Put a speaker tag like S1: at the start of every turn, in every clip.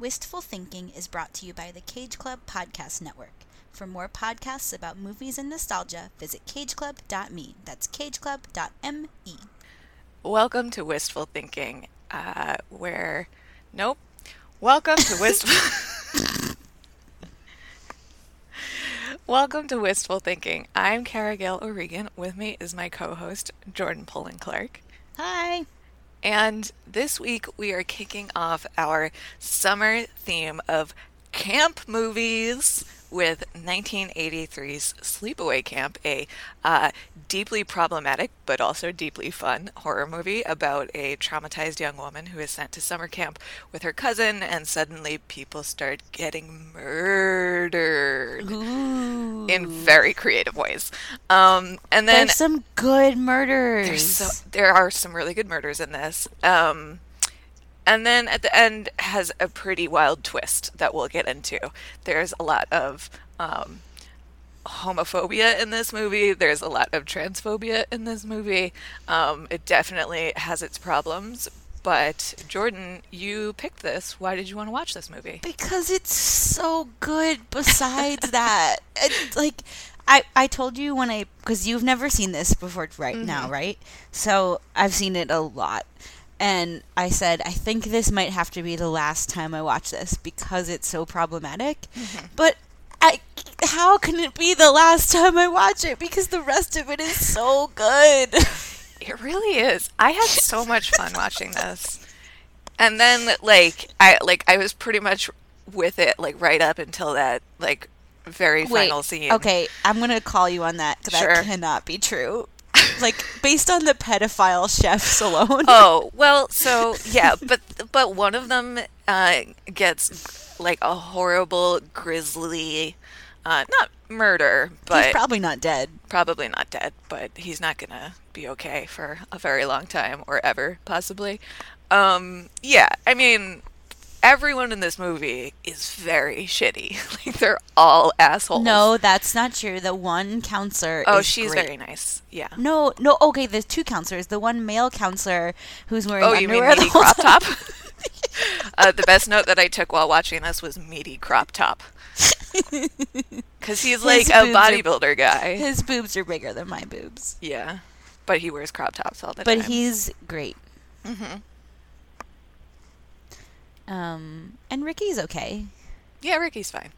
S1: Wistful Thinking is brought to you by the Cage Club Podcast Network. For more podcasts about movies and nostalgia, visit cageclub.me. That's cageclub.me.
S2: Welcome to Wistful Thinking, uh, where. Nope. Welcome to Wistful. Welcome to Wistful Thinking. I'm Cara Gale O'Regan. With me is my co host, Jordan Pullen Clark.
S1: Hi.
S2: And this week we are kicking off our summer theme of camp movies with 1983's Sleepaway Camp, a uh, deeply problematic but also deeply fun horror movie about a traumatized young woman who is sent to summer camp with her cousin, and suddenly people start getting murdered
S1: Ooh.
S2: in very creative ways. Um, and then
S1: There's some good murders.
S2: there's so, there are some really good murders in this. Um, and then at the end has a pretty wild twist that we'll get into. There's a lot of um, homophobia in this movie. There's a lot of transphobia in this movie. Um, it definitely has its problems. But Jordan, you picked this. Why did you want to watch this movie?
S1: because it's so good besides that It's like I, I told you when I because you've never seen this before right now right so i've seen it a lot and i said i think this might have to be the last time i watch this because it's so problematic mm-hmm. but I, how can it be the last time i watch it because the rest of it is so good
S2: It really is. I had so much fun watching this. And then like I like I was pretty much with it like right up until that like very final scene.
S1: Okay, I'm gonna call you on that because
S2: Sure.
S1: that cannot be true. Like based on the pedophile chefs alone.
S2: Oh, well, so yeah, but but one of them uh gets like a horrible grisly uh not murder, but
S1: He's probably not dead.
S2: probably not dead, but he's not gonna be okay for a very long time or ever, possibly. Um, yeah, I mean, everyone in this movie is very shitty. like they're all assholes.
S1: No, that's not true. The one counselor.
S2: oh, she's
S1: great.
S2: very nice. Yeah.
S1: No, no. Okay, there's two counselors. The one male counselor who's wearing
S2: Oh, you mean
S1: underwear the
S2: crop top? uh, the best note that I took while watching this was meaty crop top. Because he's like
S1: His
S2: a
S1: boobs are-
S2: bodybuilder guy.
S1: His boobs are bigger than my boobs,
S2: Yeah. But he wears crop tops all the
S1: but
S2: time.
S1: But he's great.
S2: hmm
S1: Um, and Ricky's okay.
S2: Yeah, Ricky's fine.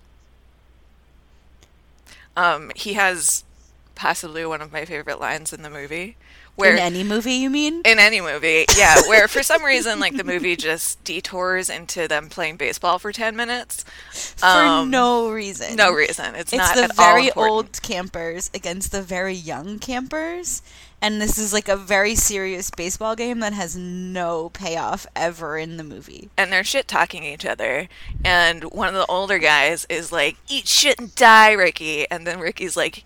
S2: Um, he has possibly one of my favorite lines in the movie, where
S1: In any movie, you mean?
S2: in any movie, yeah, where for some reason like the movie just detours into them playing baseball for ten minutes
S1: For
S2: um,
S1: no reason.
S2: no reason. It's,
S1: It's
S2: not
S1: the
S2: at all
S1: very old campers against the very young campers. And this is like a very serious baseball game that has no payoff ever in the movie.
S2: and they're shit talking each other. And one of the older guys is like, "Eat shit and die, Ricky," and then Ricky's like,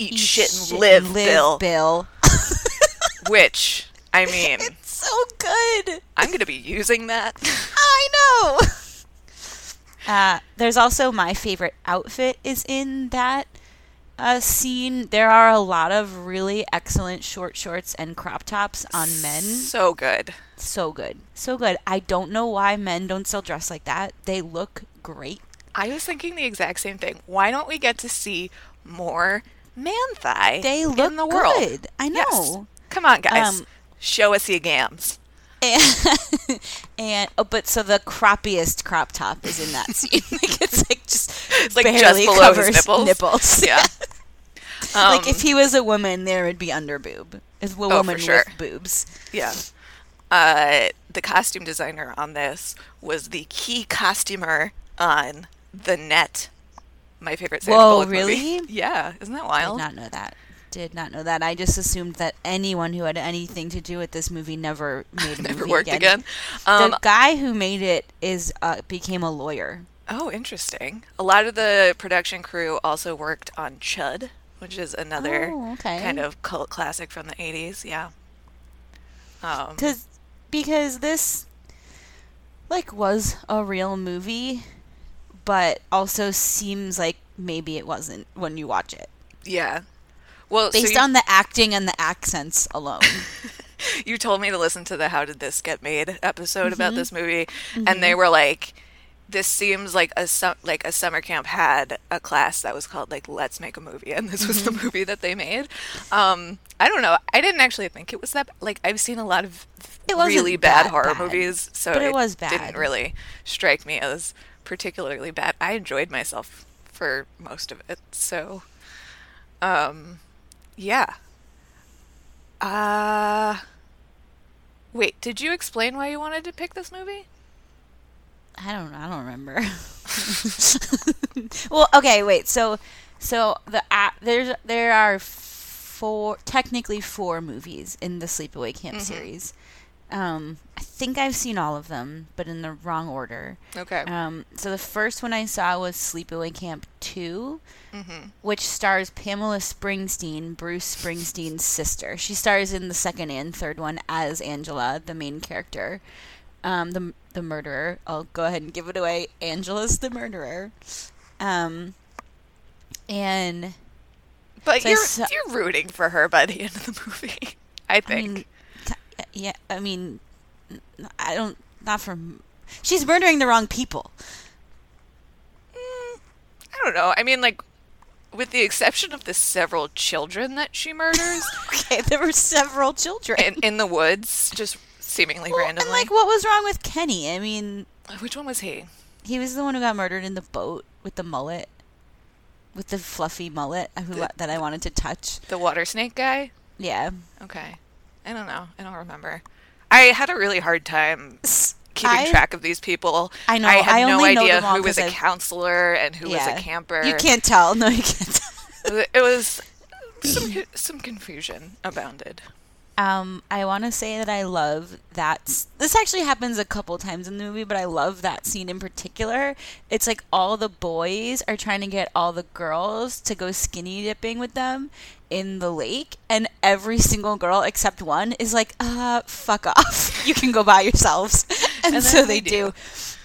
S2: "Eat, shit, and live, Bill."
S1: Bill.
S2: Which I mean, It's
S1: so good.
S2: I'm gonna be using that.
S1: I know. Uh, there's also my favorite outfit is in that uh, scene. There are a lot of really excellent short shorts and crop tops on men.
S2: So good.
S1: So good. So good. I don't know why men don't still dress like that. They look great.
S2: I was thinking the exact same thing. Why don't we get to see more man thigh
S1: They look
S2: in the world?
S1: good. I know.
S2: Yes. Come on, guys.
S1: Um,
S2: Show us your gams.
S1: And, and oh, but so the croppiest crop top is in that scene. like it's like just it's
S2: like just
S1: barely
S2: below his
S1: covers
S2: nipples. Yeah.
S1: like
S2: Um,
S1: if he was a woman, there would be under boob. If a
S2: for
S1: woman
S2: sure.
S1: with boobs.
S2: Yeah. Uh, the costume designer on this was the key costumer on The Net, my favorite Sandra
S1: Whoa,
S2: Bullock movie.
S1: really?
S2: Yeah, isn't that wild?
S1: Did not know that. Did not know that. I just assumed that anyone who had anything to do with this movie never made a
S2: Never
S1: movie
S2: worked
S1: again.
S2: again. Um,
S1: the guy who made it is uh, became a lawyer.
S2: oh, interesting. A lot of the production crew also worked on Chud, which is another
S1: Oh, okay.
S2: kind of cult classic from the 80s. Yeah. Um,
S1: Cause, because this like was a real movie, but also seems like maybe it wasn't when you watch it.
S2: yeah. Well,
S1: Based
S2: so you,
S1: on the acting and the accents alone.
S2: you told me to listen to the How Did This Get Made episode about
S1: Mhm.
S2: this movie, and they were like, this seems like a su- like a summer camp had a class that was called like Let's Make a Movie, and this was the
S1: Mm-hmm.
S2: movie that they made. Um, I don't know. I didn't actually think it was that. Like I've seen a lot of
S1: It
S2: really bad horror
S1: bad,
S2: movies, so
S1: but it was bad.
S2: didn't really strike me as particularly bad. I enjoyed myself for most of it, so um, yeah. Uh wait, did you explain why you wanted to pick this movie?
S1: I don't I don't remember. well, okay, wait. So so the a there's there are four technically four movies in the Sleepaway Camp series. Um I think I've seen all of them, but in the wrong order.
S2: Okay.
S1: Um so the first one I saw was Sleepaway Camp 2,
S2: mm-hmm.
S1: which stars Pamela Springsteen, Bruce Springsteen's sister. She stars in the second and third one as Angela, the main character. Um, the the murderer. I'll go ahead and give it away. Angela's the murderer. Um, and
S2: But
S1: so
S2: you're
S1: saw-
S2: you're rooting for her by the end of the movie. I
S1: I
S2: think.
S1: mean, ki- yeah. I mean, I don't. Not from. She's murdering the wrong people.
S2: Mm, I don't know. I mean like with the exception of the several children that she murders
S1: Okay, there were several children.
S2: in, in the woods, just seemingly
S1: Well,
S2: randomly.
S1: And like, what was wrong with Kenny? I mean,
S2: Which one was he?
S1: He was the one who got murdered in the boat with the mullet, with the fluffy mullet uh,
S2: The-
S1: that I wanted to touch.
S2: The water snake guy?
S1: Yeah,
S2: Okay. I don't know. I don't remember. I had a really hard time keeping
S1: I-
S2: track of these people.
S1: I know,
S2: I had
S1: I
S2: no idea who was a
S1: I've-
S2: counselor and who
S1: yeah.
S2: was a camper.
S1: You can't tell. No, you can't. Tell.
S2: It was some some confusion abounded.
S1: Um, I want to say that I love that. This actually happens a couple times in the movie, but I love that scene in particular. It's like all the boys are trying to get all the girls to go skinny dipping with them in the lake, and every single girl except one is like, "Uh, fuck off. You can go by yourselves." and,
S2: And
S1: so they
S2: they
S1: do.
S2: do.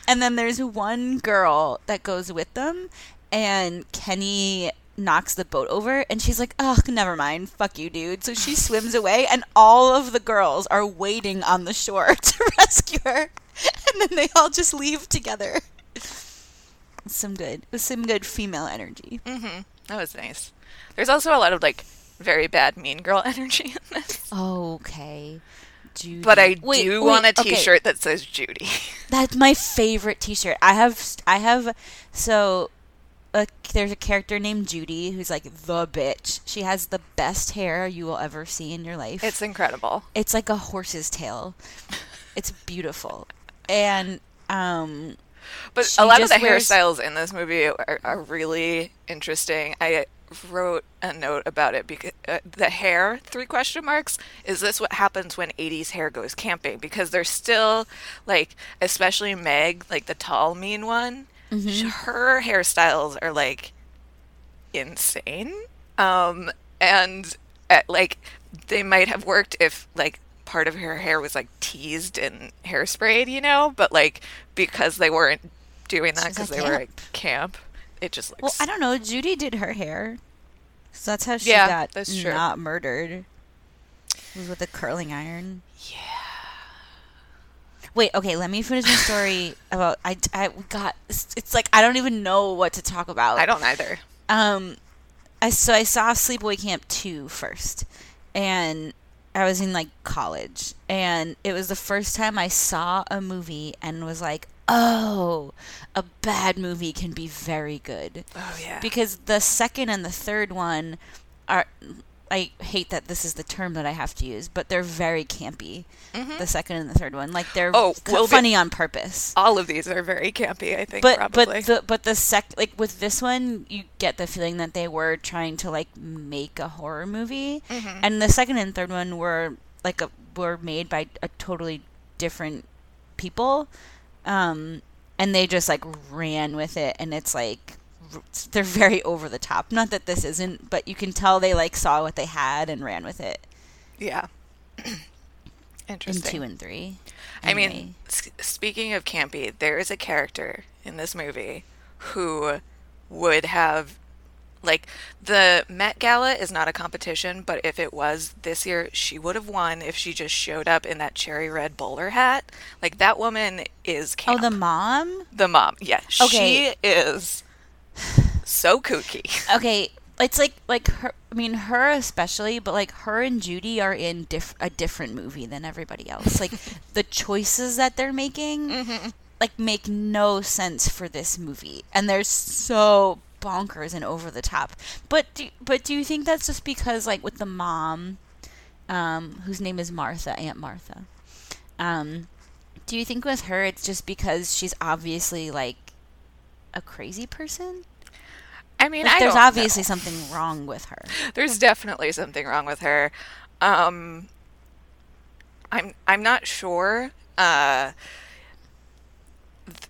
S1: And then there's one girl that goes with them, and Kenny knocks the boat over, and she's like, "Oh, never mind, fuck you, dude." So she swims away, and all of the girls are waiting on the shore to rescue her, and then they all just leave together. Some good, some good female energy.
S2: hmm That was nice. There's also a lot of like very bad mean girl energy in this.
S1: Okay. Judy.
S2: But I
S1: Wait,
S2: do
S1: wait,
S2: want a
S1: okay.
S2: T-shirt that says Judy.
S1: That's my favorite T-shirt. I have, I have. So, uh, there's a character named Judy who's like the bitch. She has the best hair you will ever see in your life.
S2: It's incredible.
S1: it's like a horse's tail. It's beautiful, and um,
S2: But a lot of the
S1: wears-
S2: hairstyles in this movie are, are really interesting. I wrote a note about it because uh, the hair three question marks is this what happens when 80s hair goes camping because there's still like especially Meg like the tall mean one sh- her hairstyles are like insane um and uh, like they might have worked if like part of her hair was like teased and hairsprayed you know but like because they weren't doing that because
S1: at
S2: they were
S1: camp.
S2: at camp it just looks
S1: well, I don't know. Judy did her hair, so that's how she
S2: Yeah,
S1: got not murdered. Was with a curling iron.
S2: yeah
S1: Wait, okay, let me finish my story about I, I got it's, it's like I don't even know what to talk about.
S2: I don't either
S1: Um, I so I saw Sleepaway Camp 2 first, and I was in like college, and it was the first time I saw a movie and was like, oh, a bad movie can be very good.
S2: oh yeah
S1: Because the second and the third one are. I hate that this is the term that I have to use, but they're very campy.
S2: Mhm.
S1: The second and the third one, like they're
S2: Oh, we'll
S1: funny on purpose
S2: all of these are very campy i think
S1: but
S2: probably
S1: but the but the sec like with this one you get the feeling that they were trying to like make a horror movie
S2: Mhm.
S1: and the second and third one were like a, were made by a totally different people um and they just like ran with it and it's like they're very over the top not that this isn't but you can tell they like saw what they had and ran with it
S2: yeah
S1: in
S2: interesting
S1: two and three
S2: I mean, s- speaking of campy, there is a character in this movie who would have like the Met Gala is not a competition, but if it was this year, she would have won if she just showed up in that cherry red bowler hat. Like that woman is camp.
S1: Oh, the mom?
S2: the mom. Yeah,
S1: Okay.
S2: she is so kooky.
S1: Okay, it's like like her. I mean, her especially, but like her and Judy are in diff- a different movie than everybody else. Like the choices that they're making, like make no sense for this movie, and they're so bonkers and over the top. But do, but do you think that's just because like with the mom, um, whose name is Martha, Aunt Martha, um, do you think with her it's just because she's obviously like a crazy person?
S2: I mean,
S1: Like,
S2: I
S1: there's obviously
S2: know.
S1: something wrong with her.
S2: There's definitely something wrong with her. Um, I'm I'm not sure. Uh, th-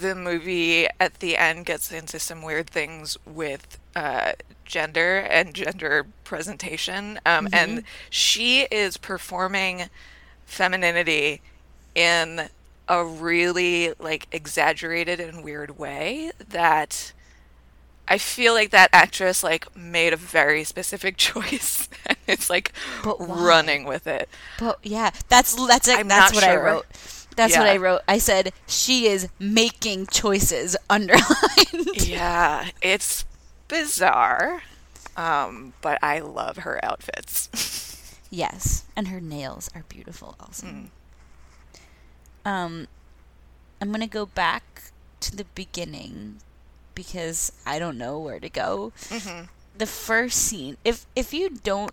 S2: the movie at the end gets into some weird things with uh, gender and gender presentation, um, and she is performing femininity in a really like exaggerated and weird way that I feel like that actress like made a very specific choice and it's like
S1: But
S2: running with it.
S1: But yeah, that's that's
S2: I'm
S1: that's what I wrote. That's what I wrote. I said she is making choices underlined.
S2: Yeah, it's bizarre. Um, but I love her outfits.
S1: yes, and her nails are beautiful also.
S2: Mm.
S1: Um I'm going to go back to the beginning because I don't know where to go.
S2: hmm
S1: The first scene, if if you don't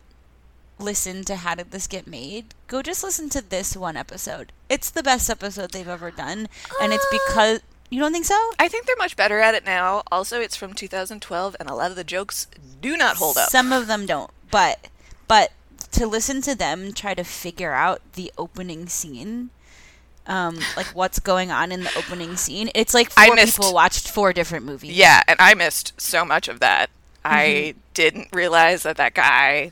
S1: listen to How Did This Get Made, go just listen to this one episode. It's the best episode they've ever done, and it's
S2: Uh,
S1: because you don't think so?
S2: I think they're much better at it now. Also, it's from 2012 and a lot of the jokes do not hold up.
S1: Some of them don't, but but to listen to them try to figure out the opening scene, um, like what's going on in the opening scene. It's like
S2: I
S1: four
S2: missed-
S1: people watched four different movies.
S2: Yeah, and I missed so much of that.
S1: Mm-hmm.
S2: I didn't realize that that guy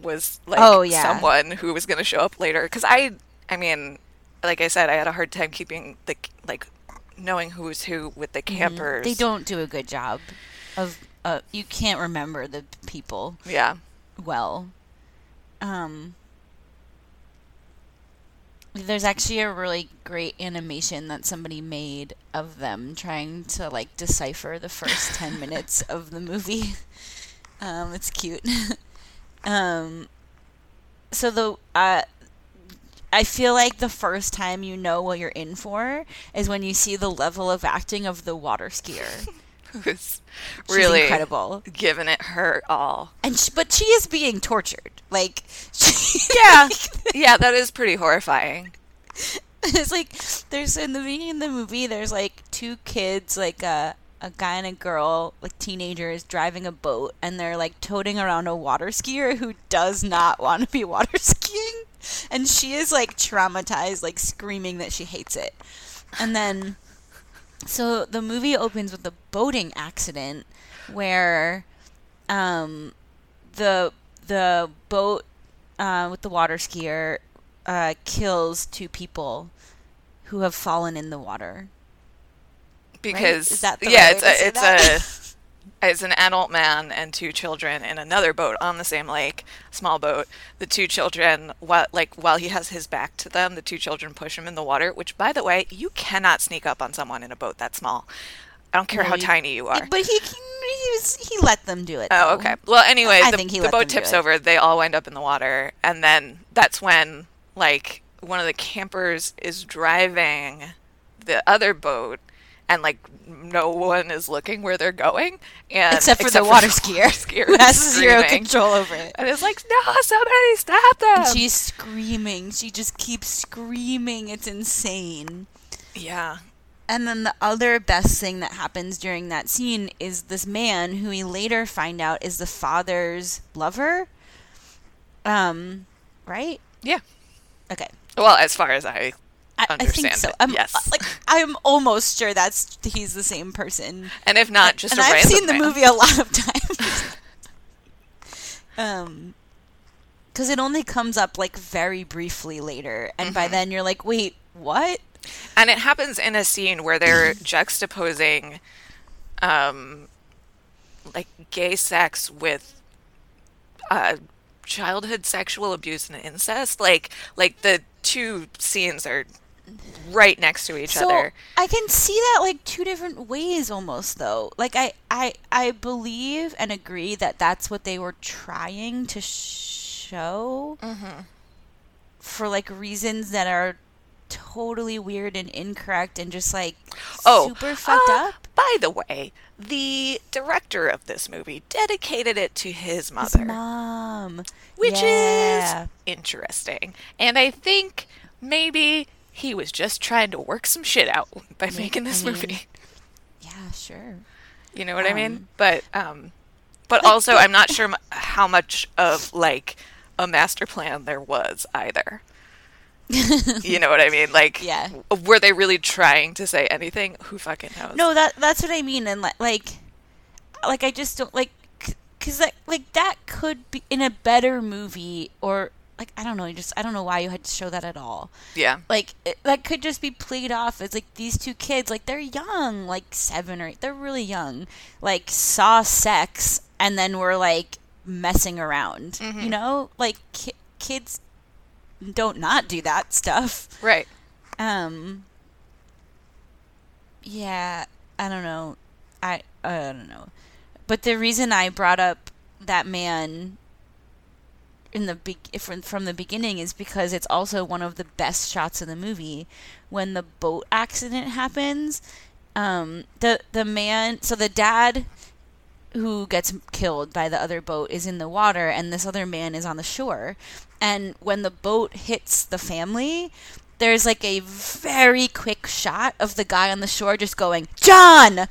S2: was like
S1: Oh, yeah.
S2: someone who was going to show up later cuz I I mean, like I said, I had a hard time keeping the like knowing who's who with the campers.
S1: Mm-hmm. They don't do a good job of. Uh, you can't remember the people
S2: Yeah.
S1: well. Um, there's actually a really great animation that somebody made of them trying to like decipher the first 10 minutes of the movie. Um, it's cute. um, so the uh, I feel like the first time you know what you're in for is when you see the level of acting of the water skier.
S2: Who's
S1: She's
S2: really
S1: incredible.
S2: giving it her all.
S1: And sh but she is being tortured. Like she,
S2: Yeah. yeah, that is pretty horrifying.
S1: it's like there's in the beginning of the movie there's like two kids like a a guy and a girl like teenagers driving a boat and they're like toting around a water skier who does not want to be water skiing and she is like traumatized like screaming that she hates it and then so the movie opens with a boating accident where um the the boat uh, with the water skier uh, kills two people who have fallen in the water.
S2: because
S1: Is that the
S2: yeah,
S1: right
S2: it's
S1: way to say
S2: a, it's
S1: that?
S2: a it's an adult man and two children in another boat on the same lake, small boat. The two children, while like while he has his back to them, the two children push him in the water. Which, by the way, you cannot sneak up on someone in a boat that small. I don't care
S1: No,
S2: how
S1: you-
S2: tiny you are.
S1: But he he, was, he let them do it.
S2: Oh, okay. Well, anyway,
S1: I
S2: the,
S1: think he
S2: the boat tips over. They all wind up in the water, and then that's when like one of the campers is driving the other boat, and like no one is looking where they're going, and
S1: Except for the water skier,
S2: skier
S1: who has zero control over it.
S2: and it's like, no, somebody stop them!
S1: And she's screaming. She just keeps screaming. It's insane.
S2: yeah,
S1: And then the other best thing that happens during that scene is this man who we later find out is the father's lover. Um, right?
S2: yeah.
S1: Okay.
S2: Well, as far as I
S1: I, I think so. I'm
S2: yes.
S1: like I'm almost sure that's he's the same person.
S2: and if not, just
S1: and I've seen the
S2: man.
S1: movie a lot of times. um, because it only comes up like very briefly later, and by
S2: Mhm.
S1: then you're like, wait, what?
S2: And it happens in a scene where they're juxtaposing um, like gay sex with uh, childhood sexual abuse and incest. Like like the two scenes are right next to each
S1: so
S2: other.
S1: I can see that like two different ways almost though. Like I I I believe and agree that that's what they were trying to show
S2: Mm-hmm.
S1: for like reasons that are totally weird and incorrect and just like
S2: Oh,
S1: super fucked
S2: uh,
S1: up.
S2: By the way, the director of this movie dedicated it to his
S1: His
S2: mother,
S1: mom,
S2: which
S1: Yeah.
S2: is interesting. And I think maybe he was just trying to work some shit out by
S1: Yeah,
S2: making this
S1: I mean,
S2: movie.
S1: yeah, sure.
S2: You know what I mean?
S1: Um,
S2: But um, but
S1: like,
S2: also I'm not sure m- how much of like a master plan there was either. You know what I mean? Like,
S1: Yeah.
S2: were they really trying to say anything? Who fucking knows?
S1: No, that that's what I mean, and li- like, like I just don't like, cause like like that could be in a better movie, or like I don't know, just I don't know why you had to show that at all.
S2: Yeah.
S1: Like it, that could just be played off as like these two kids, like they're young, like seven or eight, they're really young, like saw sex and then were like messing around, you know, like ki- kids don't not do that stuff.
S2: Right.
S1: Um. Yeah, I don't know. I I don't know. But the reason I brought up that man in the be- from the beginning is because it's also one of the best shots in the movie when the boat accident happens. Um, the the man, so the dad who gets killed by the other boat is in the water and this other man is on the shore. And when the boat hits the family, there's like a very quick shot of the guy on the shore just going, "John!"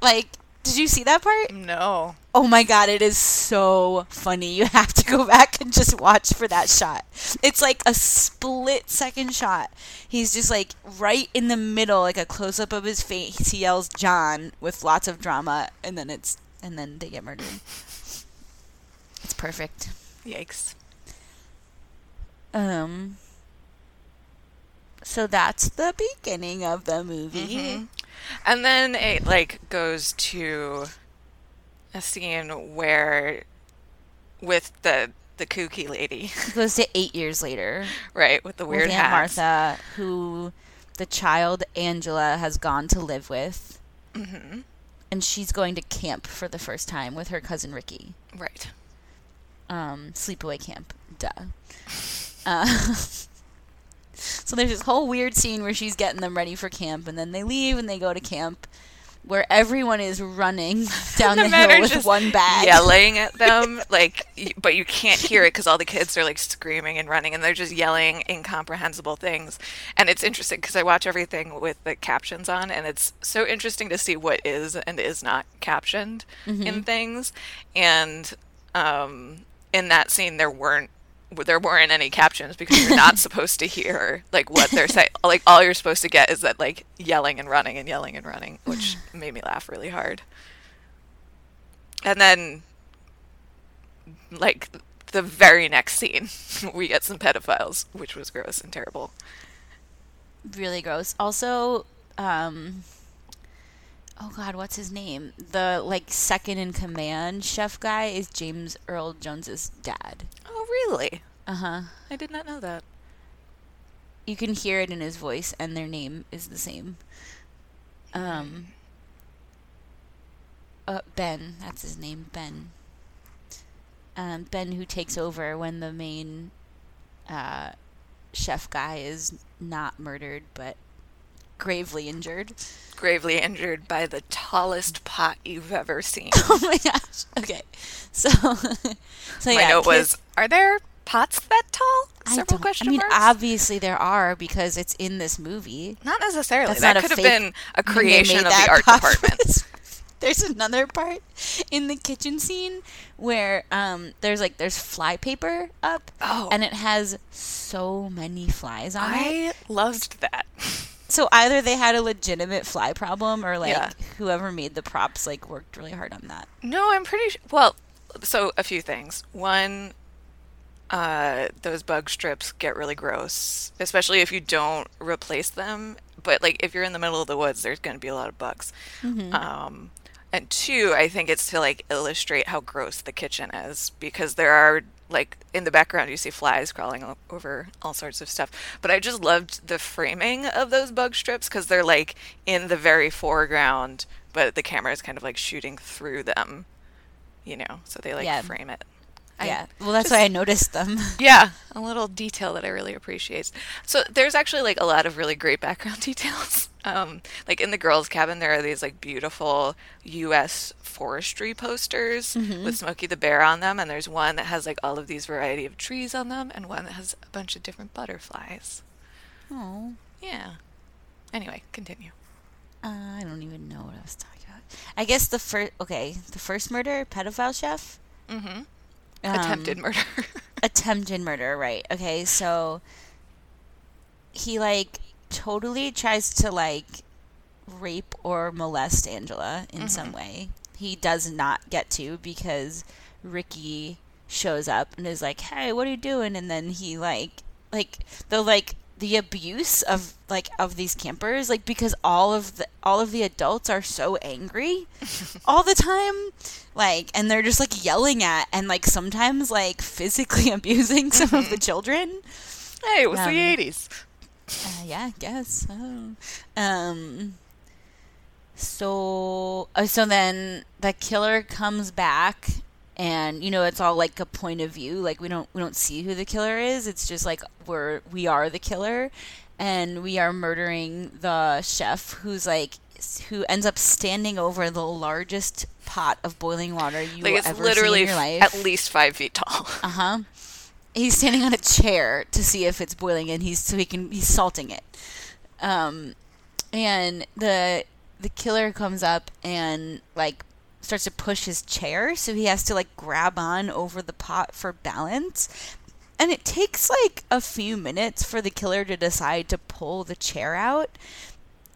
S1: Like, did you see that part?
S2: No.
S1: Oh my god, it is so funny. You have to go back and just watch for that shot. It's like a split second shot. He's just like right in the middle, like a close up of his face. He yells John with lots of drama and then it's and then they get murdered. It's perfect.
S2: Yikes.
S1: Um so that's the beginning of the movie.
S2: Mhm. And then it like goes to a scene where with the the kooky lady,
S1: It goes to 8 years later.
S2: right, with the weird
S1: with Aunt
S2: hats.
S1: Martha, who the child Angela has gone to live with,
S2: Mm-hmm.
S1: and she's going to camp for the first time with her cousin Ricky.
S2: Right.
S1: Um, sleepaway camp. Duh. Uh, so there's this whole weird scene where she's getting them ready for camp, and then they leave and they go to camp, where everyone is running down
S2: The
S1: the, hill with
S2: just
S1: one bag.
S2: Yelling at them, like, but you can't hear it because all the kids are like screaming and running, and they're just yelling incomprehensible things. And it's interesting because I watch everything with the captions on, and it's so interesting to see what is and is not captioned in things. And um, in that scene, there weren't there weren't any captions because you're not supposed to hear like what they're saying. Like all you're supposed to get is that like yelling and running and yelling and running, which made me laugh really hard. And then, like the very next scene, we get some pedophiles, which was gross and terrible.
S1: really gross. Also, um, oh god, what's his name? The like second in command chef guy is James Earl Jones's dad.
S2: Oh, really?
S1: Uh huh.
S2: I did not know that.
S1: You can hear it in his voice, and their name is the same. Um. Uh, Ben, that's his name, Ben. Um, Ben, who takes over when the main uh, chef guy is not murdered but gravely injured.
S2: Gravely injured by the tallest pot you've ever seen.
S1: oh my gosh. Okay. So, so
S2: My
S1: yeah.
S2: note
S1: kids-
S2: was, are there pots that tall?
S1: I
S2: Several
S1: don't-
S2: question
S1: I mean,
S2: marks.
S1: obviously there are because it's in this movie.
S2: Not necessarily.
S1: That's
S2: that
S1: not
S2: could have been a creation of the art department.
S1: there's another part in the kitchen scene where um there's like there's fly paper up
S2: Oh.
S1: and it has so many flies on it.
S2: I loved that.
S1: So either they had a legitimate fly problem or like
S2: Yeah.
S1: whoever made the props like worked really hard on that.
S2: No, I'm pretty sure. Well, so a few things. One, uh, those bug strips get really gross, especially if you don't replace them. But like if you're in the middle of the woods, there's going to be a lot of bugs. Um, and two, I think it's to like illustrate how gross the kitchen is because there are like in the background you see flies crawling over all sorts of stuff. But I just loved the framing of those bug strips because they're like in the very foreground, but the camera is kind of like shooting through them, you know, so they like
S1: Yeah.
S2: frame it. I
S1: yeah. Well, that's
S2: just-
S1: why I noticed them.
S2: yeah, a little detail that I really appreciate. So there's actually like a lot of really great background details. Um, like in the girls' cabin, there are these like beautiful U.S. forestry posters with Smokey the Bear on them, and there's one that has like all of these variety of trees on them, and one that has a bunch of different butterflies.
S1: Oh.
S2: Yeah. Anyway, continue.
S1: Uh, I don't even know what I was talking about. I guess the first, okay, the first murder, pedophile chef.
S2: Mm-hmm.
S1: Um,
S2: Attempted murder.
S1: attempted murder, right? Okay, so he like totally tries to like rape or molest Angela in some way. He does not get to because Ricky shows up and is like, "Hey, what are you doing?" And then he like like the like the abuse of like of these campers like because all of the all of the adults are so angry all the time like and they're just like yelling at and like sometimes like physically abusing some of the children
S2: hey, it was
S1: Um,
S2: the 80s.
S1: Uh, yeah, I guess. so. Um. So, uh, so then the killer comes back, and you know it's all like a point of view. Like we don't we don't see who the killer is. It's just like we're we are the killer, and we are murdering the chef who's like who ends up standing over the largest pot of boiling water you
S2: Like it's
S1: ever
S2: literally
S1: see in your life.
S2: at least five feet tall.
S1: Uh huh. He's standing on a chair to see if it's boiling, and he's so he can he's salting it. Um, and the the killer comes up and like starts to push his chair, so he has to like grab on over the pot for balance. And it takes like a few minutes for the killer to decide to pull the chair out.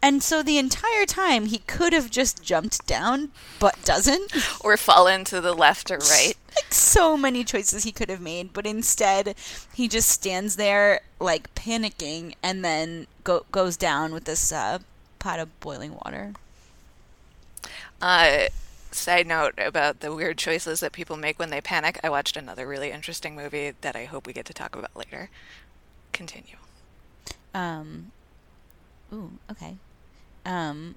S1: And so the entire time he could have just jumped down, but doesn't
S2: or fallen to the left or right.
S1: like so many choices he could have made, but instead he just stands there like panicking and then go- goes down with this uh, pot of boiling water.
S2: Uh, side note about the weird choices that people make when they panic. I watched another really interesting movie that I hope we get to talk about later. Continue.
S1: Um, ooh, okay. Um,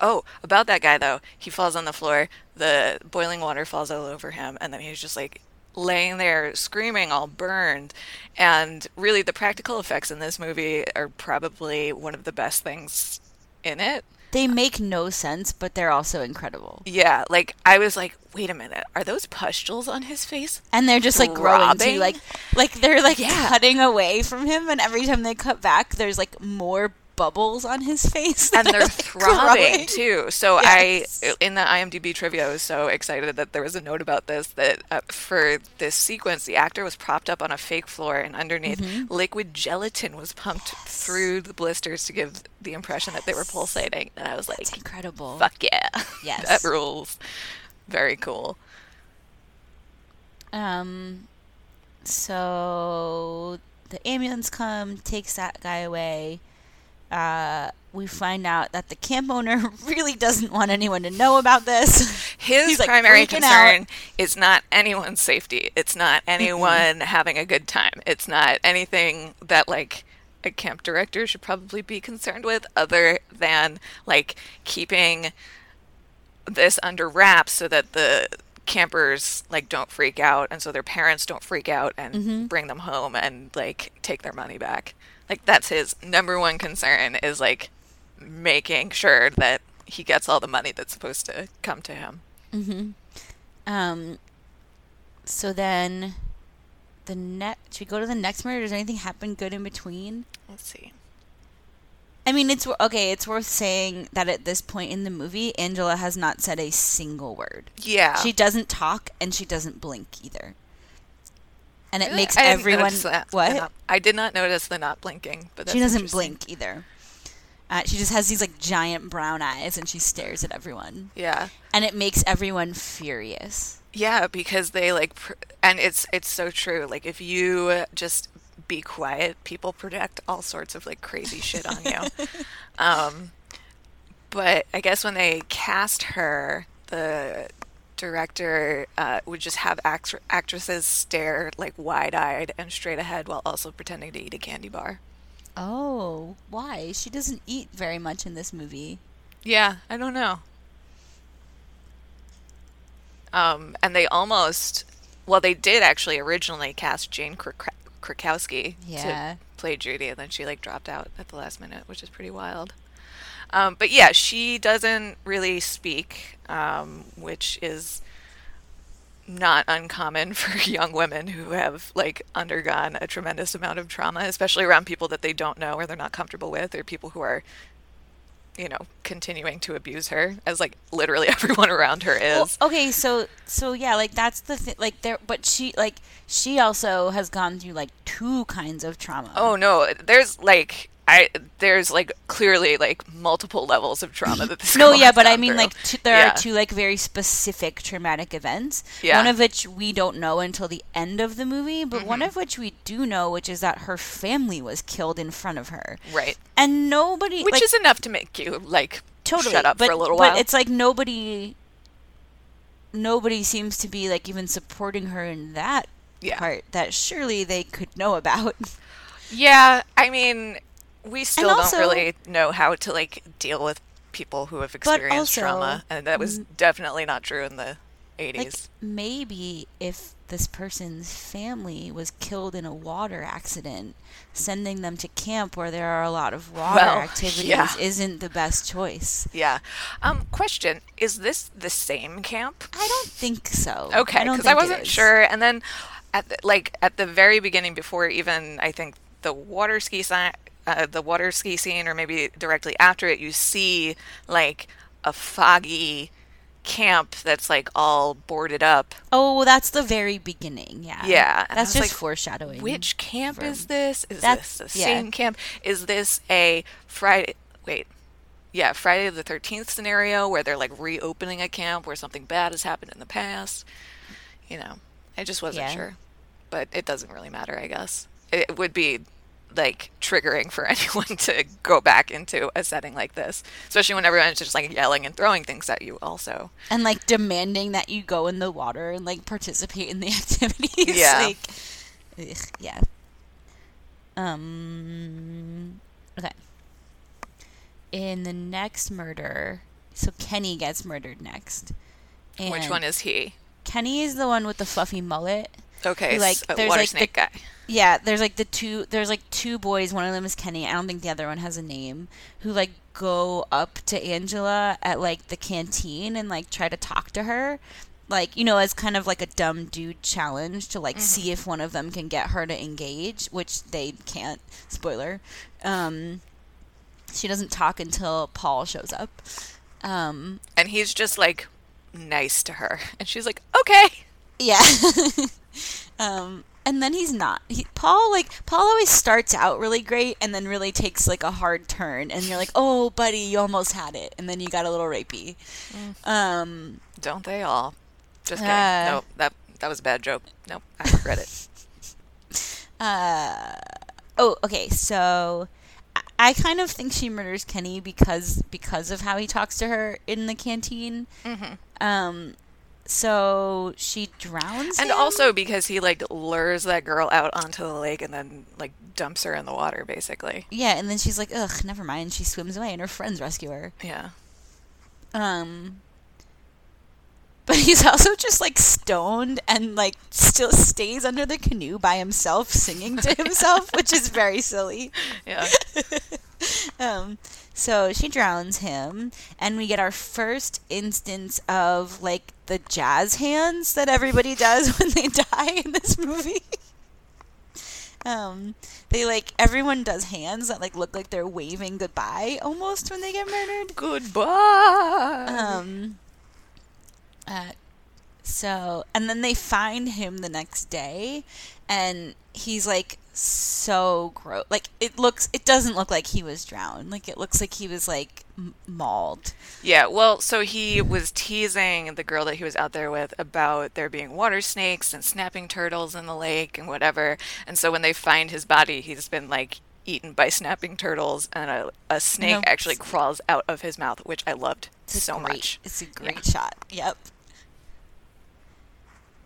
S2: Oh, about that guy though, he falls on the floor. The boiling water falls all over him, and then he's just like laying there screaming, all burned. And really, the practical effects in this movie are probably one of the best things in it.
S1: they make no sense, but they're also incredible.
S2: Yeah, like I was like, wait a minute, are those pustules on his face?
S1: And they're just like growing too, like like they're like
S2: Yeah.
S1: cutting away from him, and every time they cut back, there's like more bubbles on his face,
S2: and they're
S1: like,
S2: throbbing
S1: growing.
S2: too. So
S1: Yes.
S2: I, in the IMDb trivia, I was so excited that there was a note about this that uh, for this sequence, the actor was propped up on a fake floor, and underneath,
S1: Mm-hmm.
S2: liquid gelatin was pumped through the blisters to give the impression that they were pulsating. And I was like,
S1: It's incredible.
S2: "Fuck yeah,
S1: Yes.
S2: that rules." Very cool.
S1: Um, so the ambulance come, takes that guy away. Uh, we find out that the camp owner really doesn't want anyone to know about this.
S2: His
S1: like,
S2: primary
S1: freaking out.
S2: concern is not anyone's safety. It's not anyone having a good time. It's not anything that like a camp director should probably be concerned with other than like keeping this under wraps so that the campers like don't freak out and so their parents don't freak out and
S1: Mm-hmm.
S2: bring them home and like take their money back. Like that's his number one concern is like making sure that he gets all the money that's supposed to come to him. Hmm.
S1: Um, so then the next, should we go to the next murder? Does anything happen good in between?
S2: Let's see.
S1: I mean, it's okay. It's worth saying that at this point in the movie, Angela has not said a single word.
S2: Yeah.
S1: She doesn't talk and she doesn't blink either. And it
S2: Really?
S1: makes
S2: I
S1: everyone
S2: notice that.
S1: What?
S2: not- I did not notice the not blinking, but that's
S1: she doesn't blink either. Uh, she just has these like giant brown eyes and she stares at everyone.
S2: Yeah.
S1: And it makes everyone furious.
S2: Yeah, because they like, pr- and it's it's so true. Like if you just be quiet, people project all sorts of like crazy shit on you. um, but I guess when they cast her, the director uh, would just have act- actresses stare like wide-eyed and straight ahead while also pretending to eat a candy bar.
S1: Oh, why? She doesn't eat very much in this movie.
S2: Yeah, I don't know. Um, and they almost, well, they did actually originally cast Jane Krak- Krakowski
S1: Yeah.
S2: to play Judy, and then she like dropped out at the last minute, which is pretty wild. Um, but yeah, she doesn't really speak, um, which is not uncommon for young women who have like undergone a tremendous amount of trauma, especially around people that they don't know or they're not comfortable with, or people who are, you know, continuing to abuse her, as like literally everyone around her is.
S1: Well, okay, so so yeah, like that's the thing. Like there, but she like she also has gone through like two kinds of trauma.
S2: Oh no, there's like I there's like clearly like multiple levels of trauma that this
S1: no, yeah, but I mean
S2: through.
S1: like two, there
S2: Yeah.
S1: are two like very specific traumatic events.
S2: Yeah.
S1: One of which we don't know until the end of the movie, but one
S2: Mm-hmm.
S1: of which we do know, which is that her family was killed in front of her,
S2: right,
S1: and nobody
S2: which
S1: like,
S2: is enough to make you like
S1: totally
S2: shut up
S1: but,
S2: for a little
S1: but
S2: while.
S1: But it's like nobody nobody seems to be like even supporting her in that
S2: Yeah.
S1: part that surely they could know about.
S2: Yeah, I mean, we still don't really know how to like deal with people who have experienced
S1: also,
S2: trauma, and that was definitely not true in the
S1: like
S2: 80s.
S1: maybe if this person's family was killed in a water accident, sending them to camp where there are a lot of water
S2: Well,
S1: activities
S2: yeah.
S1: isn't the best choice.
S2: yeah. Um question, is this the same camp?
S1: I don't think so.
S2: Okay,
S1: I don't
S2: because I,
S1: it
S2: wasn't sure. And then, at the, like at the very beginning, before even I think the water ski sign, uh, the water ski scene, or maybe directly after it, you see like a foggy camp that's like all boarded up.
S1: Oh, that's the very beginning. Yeah.
S2: Yeah,
S1: That's just
S2: like,
S1: foreshadowing.
S2: Which camp is this? Is
S1: That's-
S2: this the
S1: yeah.
S2: same camp? Is this a Friday? Wait. Yeah, Friday the 13th scenario where they're like reopening a camp where something bad has happened in the past. You know, I just wasn't
S1: Yeah.
S2: sure. But it doesn't really matter, I guess. It would be like triggering for anyone to go back into a setting like this, especially when everyone's just like yelling and throwing things at you, also.
S1: and like demanding that you go in the water and like participate in the activities.
S2: Yeah.
S1: like, ugh, yeah. Um. Okay. In the next murder, so Kenny gets murdered next. And
S2: Which one is he?
S1: Kenny is the one with the fluffy mullet.
S2: Okay,
S1: Who, like,
S2: s- a
S1: there's,
S2: water
S1: like, the-
S2: guy.
S1: Yeah, there's like the two. There's like two boys. One of them is Kenny. I don't think the other one has a name. Who like go up to Angela at like the canteen and like try to talk to her, like you know, as kind of like a dumb dude challenge to like see if one of them can get her to engage, which they can't. Spoiler. Um, she doesn't talk until Paul shows up. Um,
S2: and he's just like nice to her and she's like okay
S1: Yeah. um, and then he's not. He, Paul like Paul always starts out really great and then really takes like a hard turn and you're like, "Oh, buddy, you almost had it." And then you got a little rapey. Um,
S2: don't they all just kidding
S1: Uh.
S2: nope that that was a bad joke nope i regret it
S1: uh Oh, okay. So I- I kind of think she murders Kenny because because of how he talks to her in the canteen.
S2: Mm-hmm.
S1: Um so she drowns
S2: and
S1: him?
S2: also because he like lures that girl out onto the lake and then like dumps her in the water basically
S1: yeah, and then she's like, "Ugh, never mind." She swims away and her friends rescue her.
S2: yeah
S1: Um, but he's also just like stoned and like still stays under the canoe by himself singing to himself, which is very silly.
S2: yeah
S1: Um, so she drowns him, and we get our first instance of like the jazz hands that everybody does when they die in this movie. Um, they like everyone does hands that like look like they're waving goodbye almost when they get murdered.
S2: goodbye
S1: Um. Uh, so, and then they find him the next day, and he's like so gross. Like it looks, it doesn't look like he was drowned. Like it looks like he was like m- mauled.
S2: Yeah, well, so he was teasing the girl that he was out there with about there being water snakes and snapping turtles in the lake and whatever. And so when they find his body, he's been like eaten by snapping turtles, and a, a snake
S1: No.
S2: actually crawls out of his mouth, which I loved
S1: It's
S2: so
S1: great-
S2: much.
S1: It's a great shot. Yep.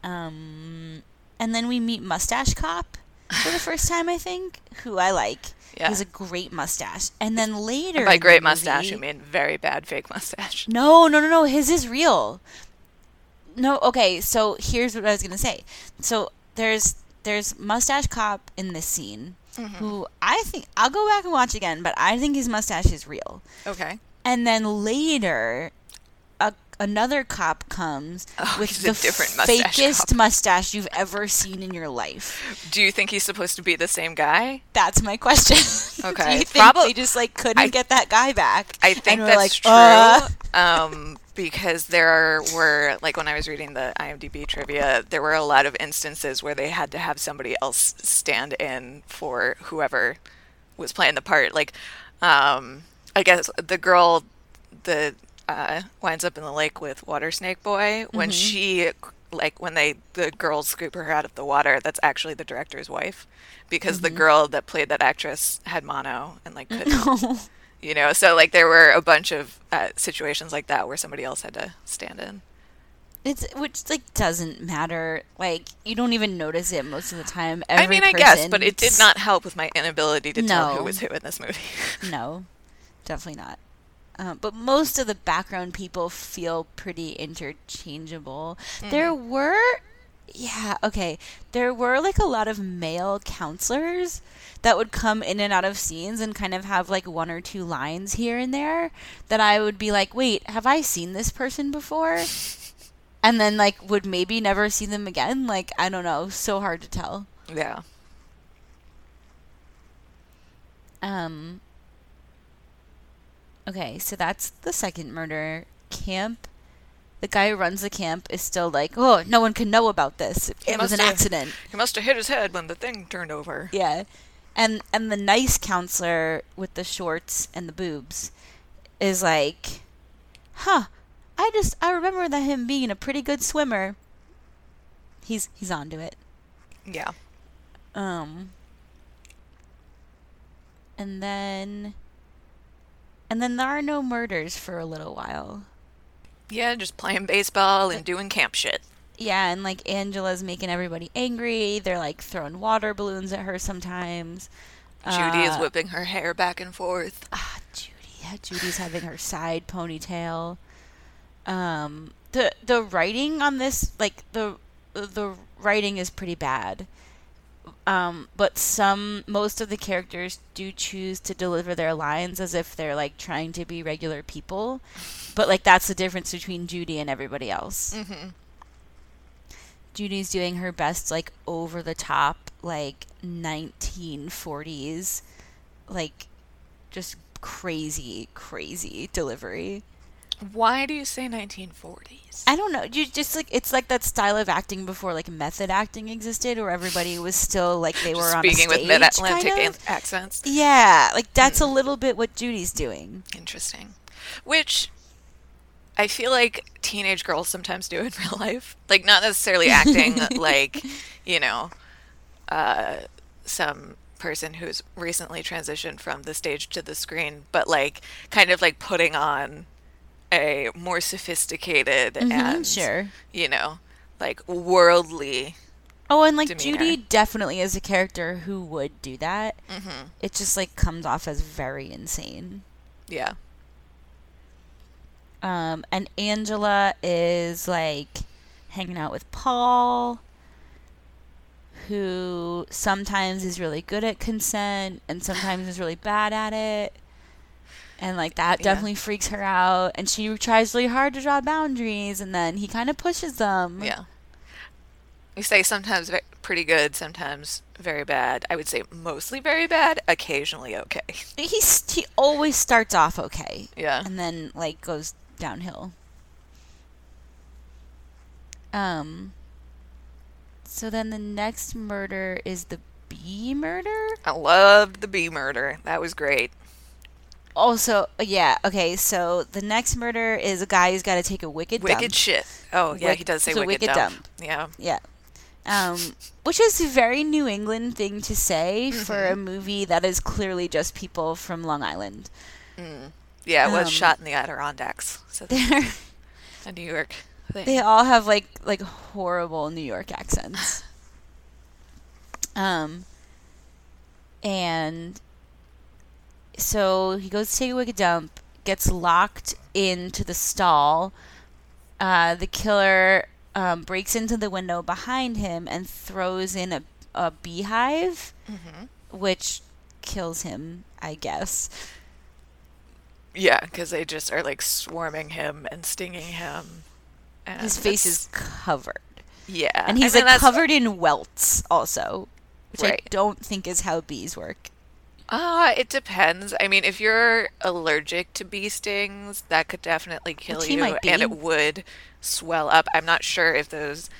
S1: Um, and then we meet Mustache Cop for the first time, I think, who I like.
S2: Yeah.
S1: He has a great mustache. And then later,
S2: By great mustache,
S1: movie-
S2: you mean very bad fake mustache.
S1: No, no, no, no. His is real. No, okay. So here's what I was gonna say. So there's there's mustache cop in this scene
S2: Mm-hmm.
S1: who I think I'll go back and watch again, but I think his mustache is real.
S2: Okay.
S1: And then later, another cop comes
S2: Oh,
S1: with the
S2: different mustache
S1: fakest
S2: cop.
S1: mustache you've ever seen in your life.
S2: Do you think he's supposed to be the same guy?
S1: That's my question. Do
S2: Okay.
S1: you think
S2: Probab-
S1: they just like couldn't
S2: I-
S1: get that guy back?
S2: I think that's
S1: like,
S2: true.
S1: uh,
S2: um, because there were like when I was reading the IMDb trivia, there were a lot of instances where they had to have somebody else stand in for whoever was playing the part. Like, um, I guess the girl that uh, winds up in the lake with Water Snake Boy when she like when they the girls scoop her out of the water that's actually the director's wife because the girl that played that actress had mono and like couldn't you know so like there were a bunch of uh, situations like that where somebody else had to stand in
S1: It's which like doesn't matter. Like you don't even notice it most of the time. Every
S2: i mean i guess but it did not help with my inability to tell who was who in this movie
S1: No, definitely not. Um, but most of the background people feel pretty interchangeable. There were, yeah, okay. There were like a lot of male counselors that would come in and out of scenes and kind of have like one or two lines here and there that I would be like, wait, have I seen this person before? And then like would maybe never see them again. Like I don't know, so hard to tell.
S2: yeah
S1: Um. Okay, so that's the second murder. Camp. The guy who runs the camp is still like, oh, no one can know about this. It
S2: He
S1: was an
S2: have-
S1: accident.
S2: he must have hit his head when the thing turned over
S1: Yeah, and and the nice counselor with the shorts and the boobs is like, huh? I just I remember that him being a pretty good swimmer. He's he's onto it.
S2: yeah
S1: Um, and then, and then there are no murders for a little while.
S2: yeah just playing baseball and doing camp shit
S1: Yeah, and like Angela's making everybody angry. They're like throwing water balloons at her sometimes.
S2: judy is
S1: Uh,
S2: whipping her hair back and forth
S1: Ah, Judy. Yeah, Judy's having her side ponytail. Um, the the writing on this, like the the writing is pretty bad. Um, but some most of the characters do choose to deliver their lines as if they're like trying to be regular people. But like that's the difference between Judy and everybody else.
S2: hmm
S1: Judy's doing her best, like over the top, like 1940s, like just crazy, crazy delivery.
S2: Why do you say 1940s
S1: I don't know. You just like it's like that style of acting before like method acting existed, where everybody was still like they were on
S2: speaking with mid-atlantic
S1: kind of.
S2: accents
S1: Yeah, like that's a little bit what Judy's doing.
S2: Interesting. Which I feel like teenage girls sometimes do in real life. Like not necessarily acting like, you know, uh, some person who's recently transitioned from the stage to the screen, but like kind of like putting on a more sophisticated and
S1: Mm-hmm, sure.
S2: you know, like worldly
S1: Oh, and like
S2: demeanor.
S1: Judy definitely is a character who would do that.
S2: hmm
S1: It just like comes off as very insane.
S2: yeah.
S1: Um, and Angela is like hanging out with Paul, who sometimes is really good at consent and sometimes is really bad at it. And like that
S2: Yeah.
S1: definitely freaks her out. And she tries really hard to draw boundaries, and then he kind of pushes them.
S2: Yeah. You say sometimes pretty good, sometimes very bad. I would say mostly very bad, occasionally okay.
S1: He's he always starts off okay,
S2: Yeah.
S1: and then like goes downhill. Um. So then the next murder is the bee murder.
S2: I loved the bee murder. That was great.
S1: Also, yeah, okay. So the next murder is a guy who's got to take a wicked,
S2: Wicked
S1: dump.
S2: shit. Oh, yeah,
S1: Wick-
S2: he does say wicked,
S1: wicked
S2: dump.
S1: dump.
S2: Yeah.
S1: Yeah, Um, which is a very New England thing to say for a movie that is clearly just people from Long Island.
S2: Yeah, it was
S1: Um,
S2: shot in the Adirondacks. So
S1: They're
S2: a New York thing.
S1: they all have like like horrible New York accents. Um and so he goes to take a wicked dump, gets locked into the stall. Uh, the killer um, breaks into the window behind him and throws in a, a beehive, which kills him, I guess.
S2: Yeah, because they just are like swarming him and stinging him. And
S1: His face is covered.
S2: yeah,
S1: And he's
S2: I mean,
S1: like covered in welts also, which I don't think is how bees work.
S2: Uh, it depends. I mean, if you're allergic to bee stings, that could definitely kill
S1: Which
S2: you, and it would swell up. I'm not sure if those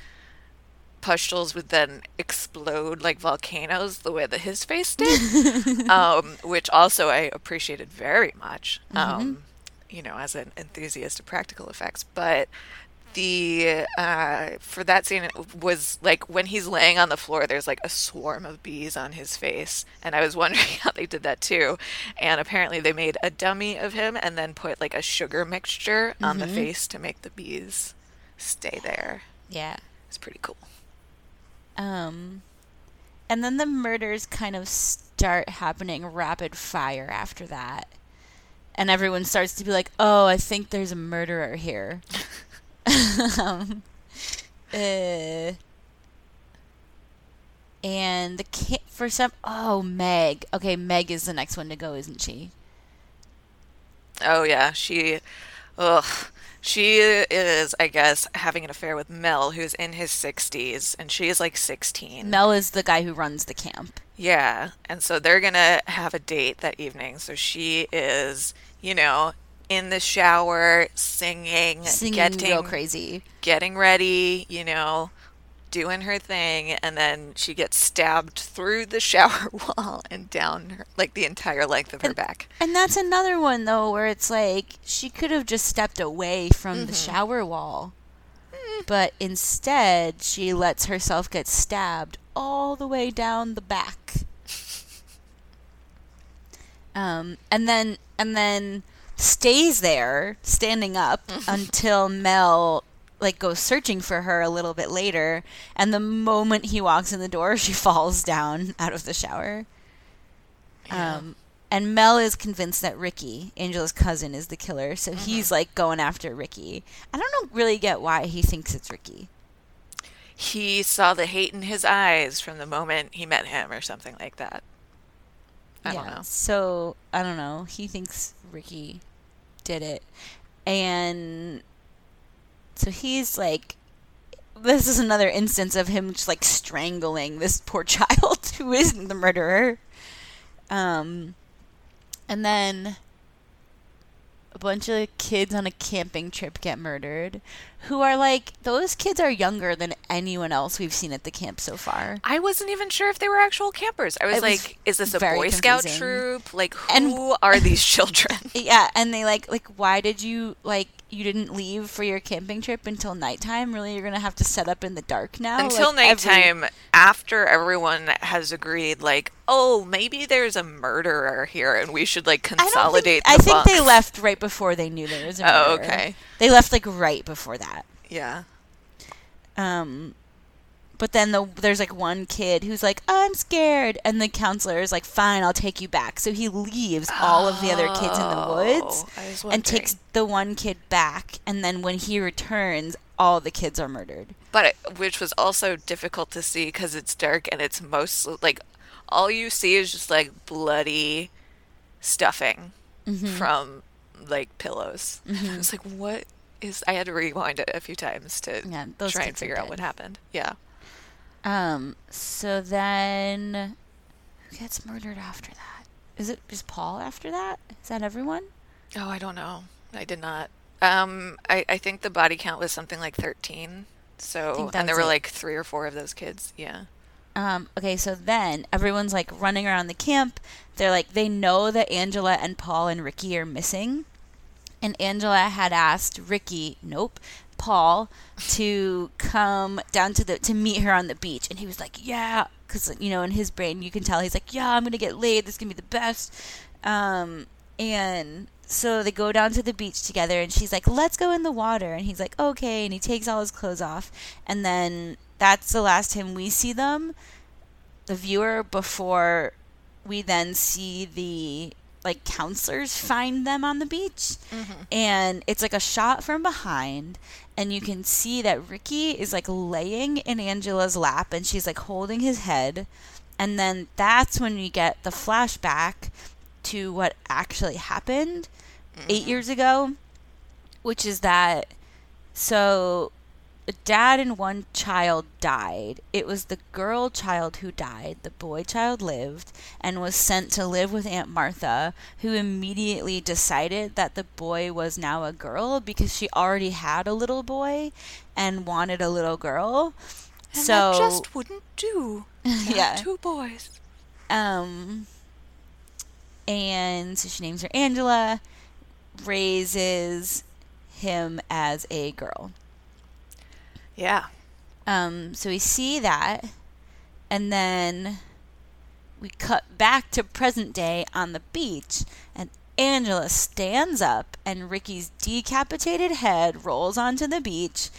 S2: pustules would then explode like volcanoes the way that his face did, um, which also I appreciated very much,
S1: Mm-hmm.
S2: um, you know, as an enthusiast of practical effects. But the uh, for that scene it was like when he's laying on the floor there's like a swarm of bees on his face and i was wondering how they did that too and apparently they made a dummy of him and then put like a sugar mixture on
S1: Mm-hmm.
S2: the face to make the bees stay there
S1: Yeah.
S2: it's pretty cool
S1: Um, and then the murders kind of start happening rapid fire after that. And everyone starts to be like, oh, I think there's a murderer here. um, uh, and the kid, for some, oh, Meg. Okay, Meg is the next one to go, isn't she?
S2: oh yeah she ugh she is i guess having an affair with mel who's in his 60s and she is like 16
S1: Mel is the guy who runs the camp.
S2: Yeah, and so they're gonna have a date that evening. So she is, you know, in the shower, singing,
S1: Singing
S2: getting
S1: real crazy.
S2: getting ready, you know, doing her thing, and then she gets stabbed through the shower wall and down her, like the entire length of her back.
S1: And that's another one though where it's like she could have just stepped away from the
S2: Mm-hmm.
S1: shower wall.
S2: Mm.
S1: But instead, she lets herself get stabbed all the way down the back. Um and then and then stays there standing up until Mel like goes searching for her a little bit later and the moment he walks in the door she falls down out of the shower.
S2: Yeah.
S1: Um, and Mel is convinced that Ricky, Angela's cousin, is the killer, so
S2: Mm-hmm.
S1: he's like going after Ricky. I don't know, really get why he thinks it's Ricky.
S2: He saw the hate in his eyes from the moment he met him, or something like that. I don't know.
S1: So I don't know. He thinks Ricky did it, and so he's like, this is another instance of him just like strangling this poor child who isn't the murderer. Um, and then a bunch of kids on a camping trip get murdered, who are like those kids are younger than anyone else we've seen at the camp so far.
S2: I wasn't even sure if they were actual campers. I was,
S1: was
S2: like, is this a Boy Scout troop? Like,
S1: And-
S2: who are these children?
S1: Yeah, and they like like why did you like you didn't leave for your camping trip until nighttime? Really, you're gonna have to set up in the dark now
S2: Until
S1: Like, every-
S2: nighttime, after everyone has agreed, like, oh, maybe there's a murderer here and we should, like,
S1: I
S2: consolidate
S1: think, I think they left right before they knew there was a
S2: Oh, okay.
S1: They left like right before that.
S2: Yeah.
S1: Um, but then the, there's like one kid who's like, I'm scared, and the counselor is like, Fine, I'll take you back. So he leaves all of the other kids in the woods
S2: Oh, was
S1: and takes the one kid back. And then when he returns, all the kids are murdered.
S2: But it, which was also difficult to see because it's dark and it's most like all you see is just like bloody stuffing
S1: Mm-hmm.
S2: from like pillows. It's like what is? I had to rewind it a few times to
S1: Yeah,
S2: try and figure out what happened. Yeah.
S1: Um. So then, who gets murdered after that? Is it is Paul after that? Is that everyone?
S2: Oh, I don't know. I did not. Um, I I think the body count was something like thirteen. So and there were
S1: it.
S2: like three or four of those kids. Yeah.
S1: Um. Okay. So then everyone's like running around the camp. They're like they know that Angela and Paul and Ricky are missing, and Angela had asked Ricky, nope, Paul to come down to the to meet her on the beach, and he was like, "Yeah," because you know in his brain you can tell he's like, "Yeah, I'm gonna get laid. This is gonna be the best." Um, and so they go down to the beach together, and she's like, "Let's go in the water," and he's like, "Okay," and he takes all his clothes off, and then that's the last time we see them, the viewer, before we then see the like counselors find them on the beach mm-hmm. and it's like a shot from behind and you can see that Ricky is like laying in Angela's lap and she's like holding his head and then that's when we get the flashback to what actually happened mm-hmm. 8 years ago which is that so a dad and one child died. It was the girl child who died. The boy child lived and was sent to live with Aunt Martha, who immediately decided that the boy was now a girl because she already had a little boy and wanted a little girl.
S2: And so that just wouldn't do. yeah, two boys.
S1: Um, and so she names her Angela, raises him as a girl.
S2: Yeah.
S1: Um, so we see that, and then we cut back to present day on the beach, and Angela stands up, and Ricky's decapitated head rolls onto the beach,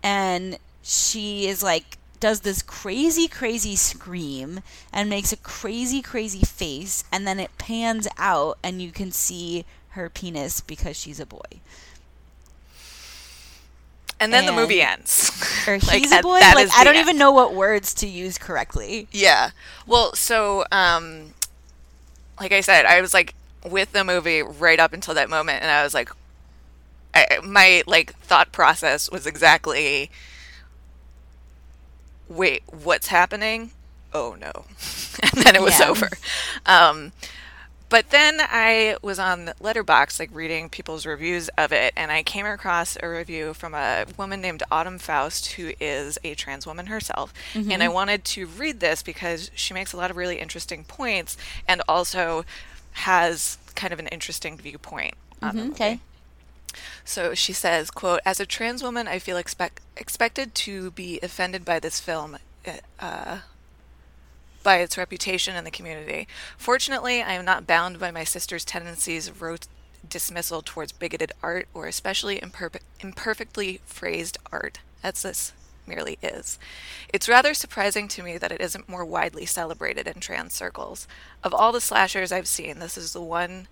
S1: and she is like, does this crazy, crazy scream and makes a crazy, crazy face, and then it pans out, and you can see her penis because she's a boy
S2: and then and, the movie ends.
S1: Or like, he's a boy. Like I don't end. even know what words to use correctly.
S2: Yeah. Well, so um, like I said, I was like with the movie right up until that moment, and I was like, I, my like thought process was exactly, wait, what's happening? Oh no, and then it was yeah. over. Um, but then I was on Letterboxd, like reading people's reviews of it, and I came across a review from a woman named Autumn Faust, who is a trans woman herself. Mm-hmm. And I wanted to read this because she makes a lot of really interesting points and also has kind of an interesting viewpoint on mm-hmm, Okay. So she says, quote, as a trans woman, I feel expect- expected to be offended by this film. Uh, by its reputation in the community. Fortunately, I am not bound by my sister's tendencies of rote dismissal towards bigoted art or especially imper- imperfectly phrased art, as this merely is. It's rather surprising to me that it isn't more widely celebrated in trans circles. Of all the slashers I've seen, this is the one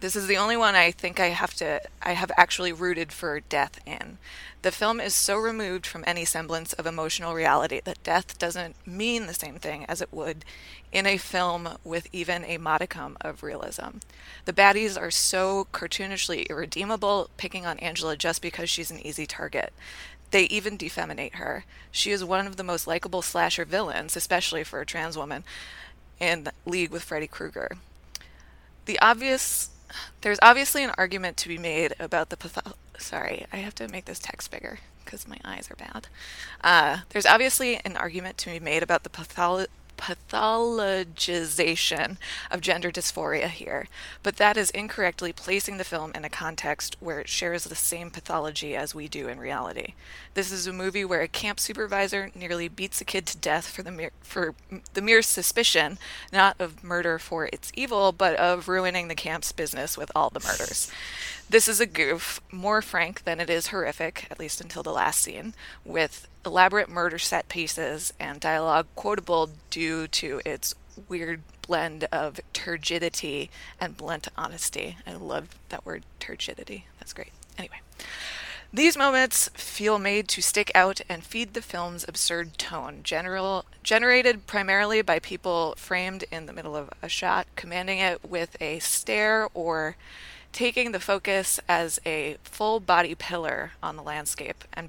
S2: this is the only one I think I have to I have actually rooted for death in. The film is so removed from any semblance of emotional reality that death doesn't mean the same thing as it would in a film with even a modicum of realism. The baddies are so cartoonishly irredeemable, picking on Angela just because she's an easy target. They even defeminate her. She is one of the most likable slasher villains, especially for a trans woman, in League with Freddy Krueger. The obvious there's obviously an argument to be made about the patho- sorry, I have to make this text bigger because my eyes are bad. Uh, there's obviously an argument to be made about the patholo- pathologization of gender dysphoria here, but that is incorrectly placing the film in a context where it shares the same pathology as we do in reality. This is a movie where a camp supervisor nearly beats a kid to death for the mere, for the mere suspicion, not of murder for its evil, but of ruining the camp's business with all the murders. This is a goof, more frank than it is horrific, at least until the last scene, with elaborate murder set pieces and dialogue quotable due to its weird blend of turgidity and blunt honesty. I love that word, turgidity. That's great. Anyway. These moments feel made to stick out and feed the film's absurd tone, general, generated primarily by people framed in the middle of a shot, commanding it with a stare or taking the focus as a full body pillar on the landscape and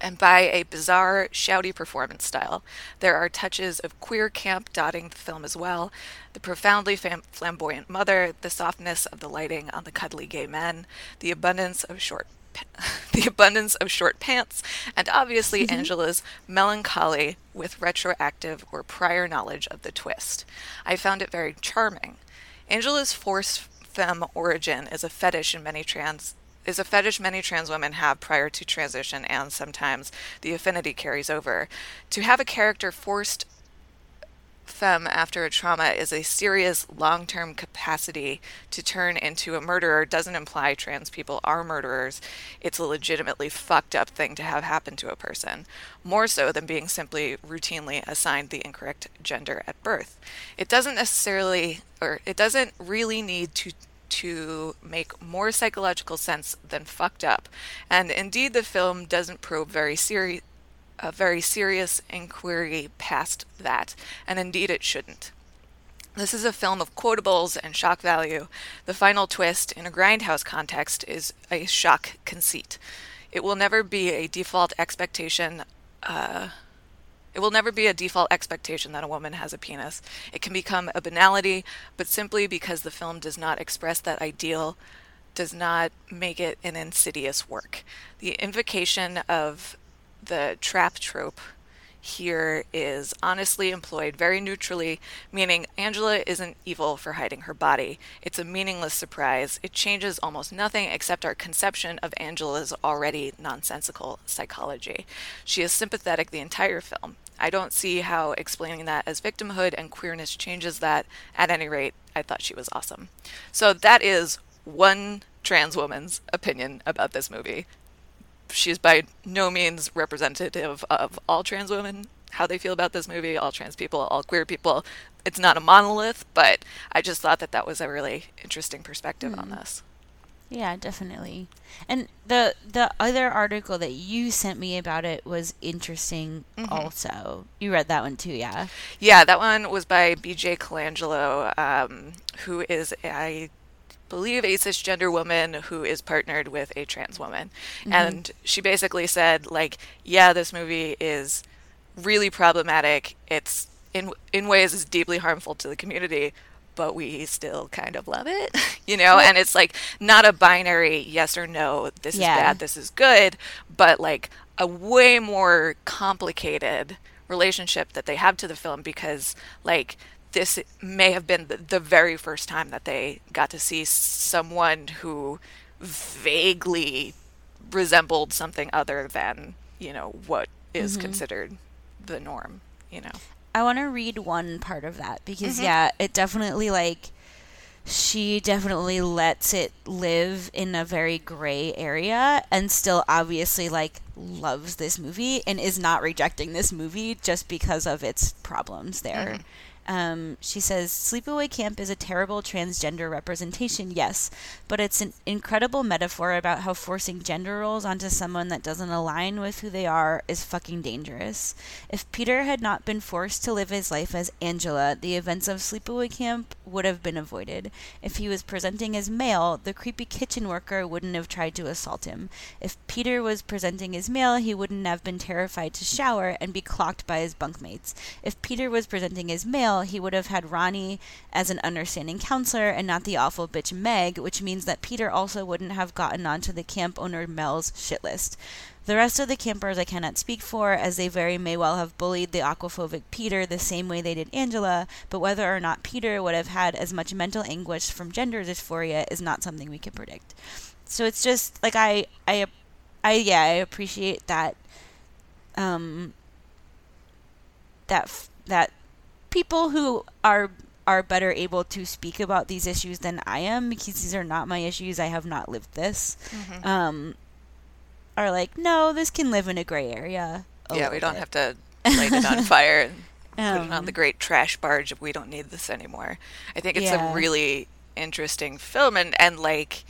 S2: and by a bizarre, shouty performance style. There are touches of queer camp dotting the film as well. The profoundly fam- flamboyant mother, the softness of the lighting on the cuddly gay men, the abundance of short the abundance of short pants, and obviously mm-hmm. Angela's melancholy with retroactive or prior knowledge of the twist. I found it very charming. Angela's forced femme origin is a fetish in many trans is a fetish many trans women have prior to transition, and sometimes the affinity carries over. To have a character forced femme after a trauma is a serious long term capacity to turn into a murderer doesn't imply trans people are murderers. It's a legitimately fucked up thing to have happen to a person, more so than being simply routinely assigned the incorrect gender at birth. It doesn't necessarily, or it doesn't really need to to make more psychological sense than fucked up. And indeed, the film doesn't probe very serious a very serious inquiry past that, and indeed it shouldn't. This is a film of quotables and shock value. The final twist, in a grindhouse context, is a shock conceit. It will never be a default expectation. Uh, it will never be a default expectation that a woman has a penis. It can become a banality, but simply because the film does not express that ideal does not make it an insidious work. The invocation of the trap trope here is honestly employed very neutrally, meaning Angela isn't evil for hiding her body. It's a meaningless surprise. It changes almost nothing except our conception of Angela's already nonsensical psychology. She is sympathetic the entire film. I don't see how explaining that as victimhood and queerness changes that. At any rate, I thought she was awesome. So that is one trans woman's opinion about this movie she's by no means representative of all trans women, how they feel about this movie, all trans people, all queer people. It's not a monolith, but I just thought that that was a really interesting perspective mm. on this.
S1: Yeah, definitely. And the the other article that you sent me about it was interesting mm-hmm. also. You read that one too, yeah?
S2: Yeah, that one was by BJ Colangelo, um, who is I believe a cisgender woman who is partnered with a trans woman. Mm-hmm. And she basically said, like, yeah, this movie is really problematic. It's in in ways is deeply harmful to the community, but we still kind of love it, you know. And it's like not a binary yes or no. This yeah. is bad. This is good, but like a way more complicated relationship that they have to the film because like this may have been the, the very first time that they got to see someone who vaguely resembled something other than you know what is mm-hmm. considered the norm you know
S1: i want to read one part of that because mm-hmm. yeah it definitely like she definitely lets it live in a very gray area and still obviously like loves this movie and is not rejecting this movie just because of its problems there mm-hmm. Um, she says, Sleepaway Camp is a terrible transgender representation, yes, but it's an incredible metaphor about how forcing gender roles onto someone that doesn't align with who they are is fucking dangerous. If Peter had not been forced to live his life as Angela, the events of Sleepaway Camp would have been avoided. If he was presenting as male, the creepy kitchen worker wouldn't have tried to assault him. If Peter was presenting as male, he wouldn't have been terrified to shower and be clocked by his bunkmates. If Peter was presenting as male, he would have had Ronnie as an understanding counselor and not the awful bitch Meg, which means that Peter also wouldn't have gotten onto the camp owner Mel's shit list. The rest of the campers I cannot speak for, as they very may well have bullied the aquaphobic Peter the same way they did Angela, but whether or not Peter would have had as much mental anguish from gender dysphoria is not something we can predict. So it's just like I I I yeah, I appreciate that um that that people who are are better able to speak about these issues than I am because these are not my issues. I have not lived this. Mm-hmm. Um, are like, no, this can live in a gray area.
S2: A yeah, we don't bit. have to light it on fire and um, put it on the um, great trash barge if we don't need this anymore. I think it's yeah. a really interesting film and and like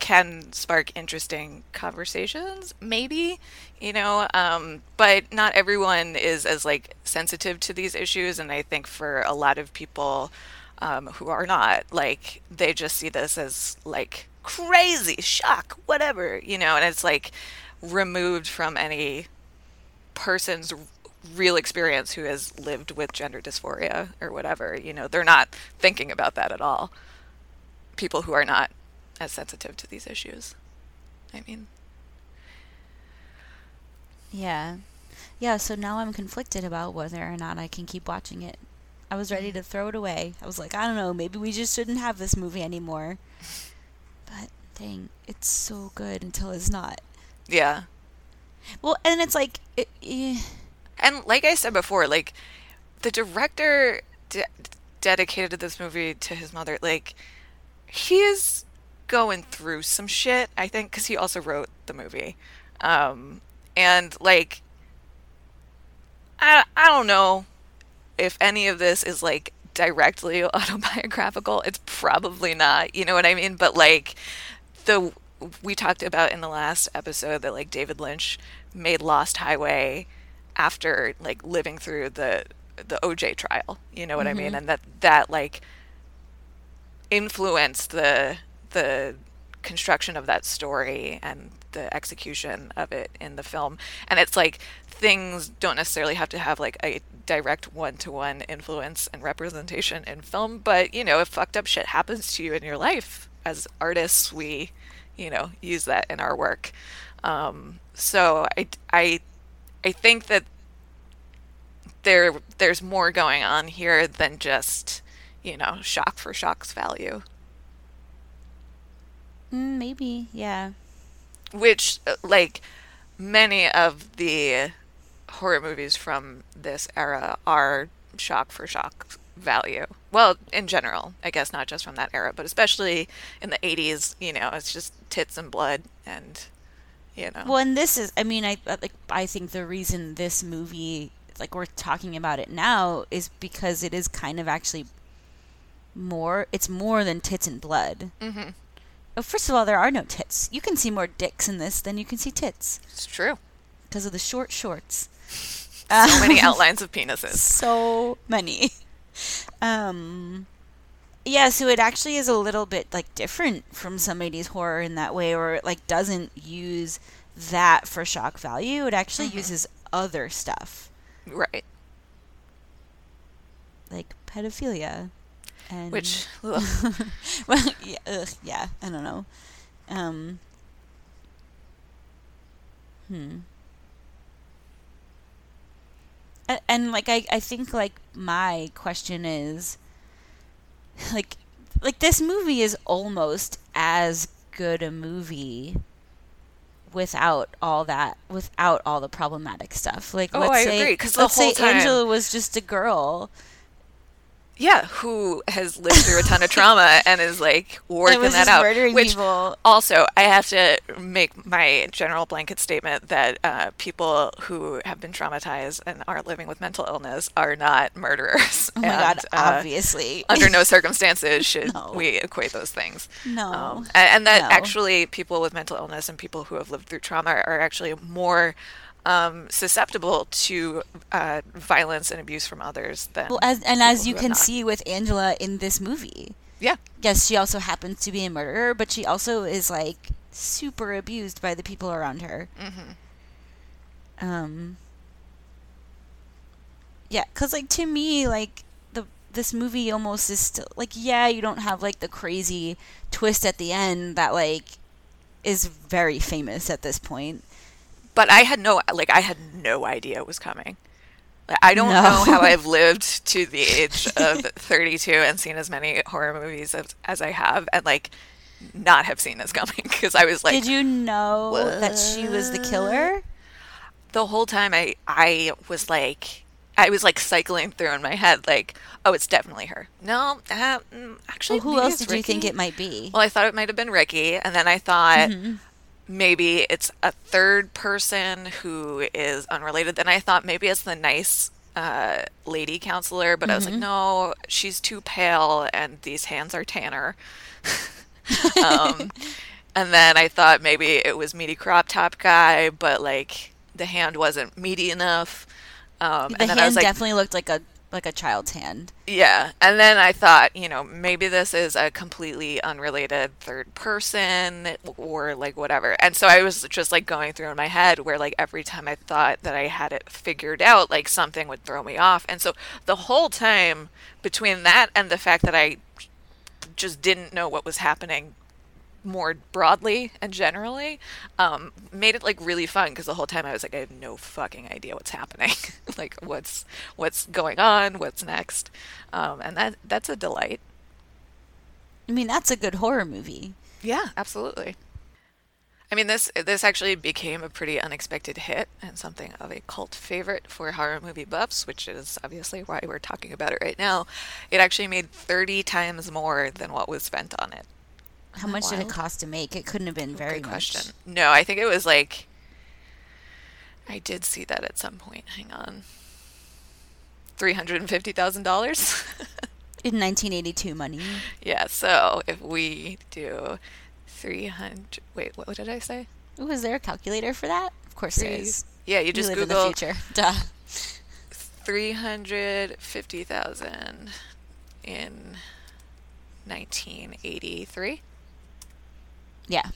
S2: can spark interesting conversations maybe you know um, but not everyone is as like sensitive to these issues and i think for a lot of people um, who are not like they just see this as like crazy shock whatever you know and it's like removed from any person's real experience who has lived with gender dysphoria or whatever you know they're not thinking about that at all. People who are not as sensitive to these issues. I mean,
S1: yeah. Yeah, so now I'm conflicted about whether or not I can keep watching it. I was ready to throw it away. I was like, I don't know, maybe we just shouldn't have this movie anymore. But dang, it's so good until it's not.
S2: Yeah.
S1: Well, and it's like, it, eh,
S2: And like I said before, like the director de- dedicated this movie to his mother. Like he is going through some shit, I think, because he also wrote the movie. Um, and like, I I don't know if any of this is like directly autobiographical. It's probably not. You know what I mean? But like the we talked about in the last episode that like David Lynch made Lost Highway after like living through the the OJ trial. You know what I mean? And that that like influenced the the construction of that story and the execution of it in the film. And it's like things don't necessarily have to have like a direct one-to-one influence and representation in film, but you know, if fucked up shit happens to you in your life as artists, we you know, use that in our work. Um, so I, I, I think that there there's more going on here than just you know shock for shock's value
S1: mm, maybe, yeah.
S2: which uh, like many of the horror movies from this era are shock for shock value well in general i guess not just from that era but especially in the 80s you know it's just tits and blood and you know
S1: Well, and this is, I mean, I I- like I think the reason this movie, like we're talking about it now, is because it is kind of actually more. It's more than tits and blood.
S2: mm-hmm.
S1: Oh, first of all, there are no tits. You can see more dicks in this than you can see tits
S2: it's true
S1: because of the short shorts.
S2: so many outlines of penises
S1: so many. Um, yeah, so it actually is a little bit like different from some 80s horror in that way, where it like doesn't use that for shock value. It actually
S2: Mhm.
S1: uses other stuff
S2: right
S1: like pedophilia, and
S2: which
S1: well, yeah, ugh, yeah, I don't know. Um, hmm. And, and like I, I think like my question is like like this movie is almost as good a movie without all that without all the problematic stuff like
S2: Oh,
S1: let's
S2: I
S1: say
S2: agree,
S1: let's
S2: whole
S1: say
S2: time-
S1: angela was just a girl
S2: yeah who has lived through a ton of trauma and is like working that out
S1: murdering
S2: which
S1: people
S2: Also, I have to make my general blanket statement that uh, people who have been traumatized and are living with mental illness are not murderers.
S1: oh my
S2: And,
S1: god
S2: uh,
S1: obviously
S2: under no circumstances should
S1: No.
S2: we equate those things.
S1: no
S2: Um, and, and that
S1: No.
S2: actually, people with mental illness and people who have lived through trauma are actually more um, susceptible to uh, violence and abuse from others than.
S1: Well, as and as you can
S2: not.
S1: see with Angela in this movie,
S2: yeah,
S1: yes, she also happens to be a murderer, but she also is like super abused by the people around her.
S2: hmm
S1: Um, yeah, because like to me, like the this movie almost is still like yeah, you don't have like the crazy twist at the end that like is very famous at this point.
S2: But I had no like I had no idea it was coming. I don't
S1: No.
S2: know how I've lived to the age of 32 and seen as many horror movies as, as I have, and like not have seen this coming because I was like
S1: Did you know that she was the killer?
S2: the whole time I I was like I was like cycling through in my head like oh it's definitely her. No, uh, mm, actually
S1: Well, who else did you think it might be?
S2: Well, I thought it might have been Ricky, and then I thought
S1: Mhm.
S2: Maybe it's a third person who is unrelated. Then I thought maybe it's the nice uh, lady counselor, but I was like,
S1: Mhm.
S2: no, she's too pale, and these hands are tanner. um, and then I thought maybe it was meaty crop top guy, but like the hand wasn't meaty enough. Um,
S1: The
S2: and then I
S1: hand
S2: was like,
S1: definitely looked like a like a child's hand.
S2: yeah, and then I thought, you know, maybe this is a completely unrelated third person or like whatever. And so I was just like going through in my head where like every time I thought that I had it figured out, like something would throw me off. And so the whole time between that and the fact that I just didn't know what was happening more broadly and generally um, made it like really fun because the whole time I was like I have no fucking idea what's happening like what's what's going on what's next um, and that that's a delight
S1: I mean, that's a good horror movie.
S2: Yeah, absolutely. I mean, this this actually became a pretty unexpected hit and something of a cult favorite for horror movie buffs, which is obviously why we're talking about it right now. It actually made 30 times more than what was spent on it.
S1: How much wild? did it cost to make? It couldn't have been very
S2: Good
S1: much.
S2: question. No, I think it was like I did see that at some point. Hang on. $350,000.
S1: In 1982 money.
S2: Yeah, so if we do 300 Wait, what, what did I say?
S1: Ooh, is there a calculator for that? Of course Three. there is.
S2: Yeah, you just Google
S1: in the future. Duh.
S2: 350,000 in 1983.
S1: Yeah.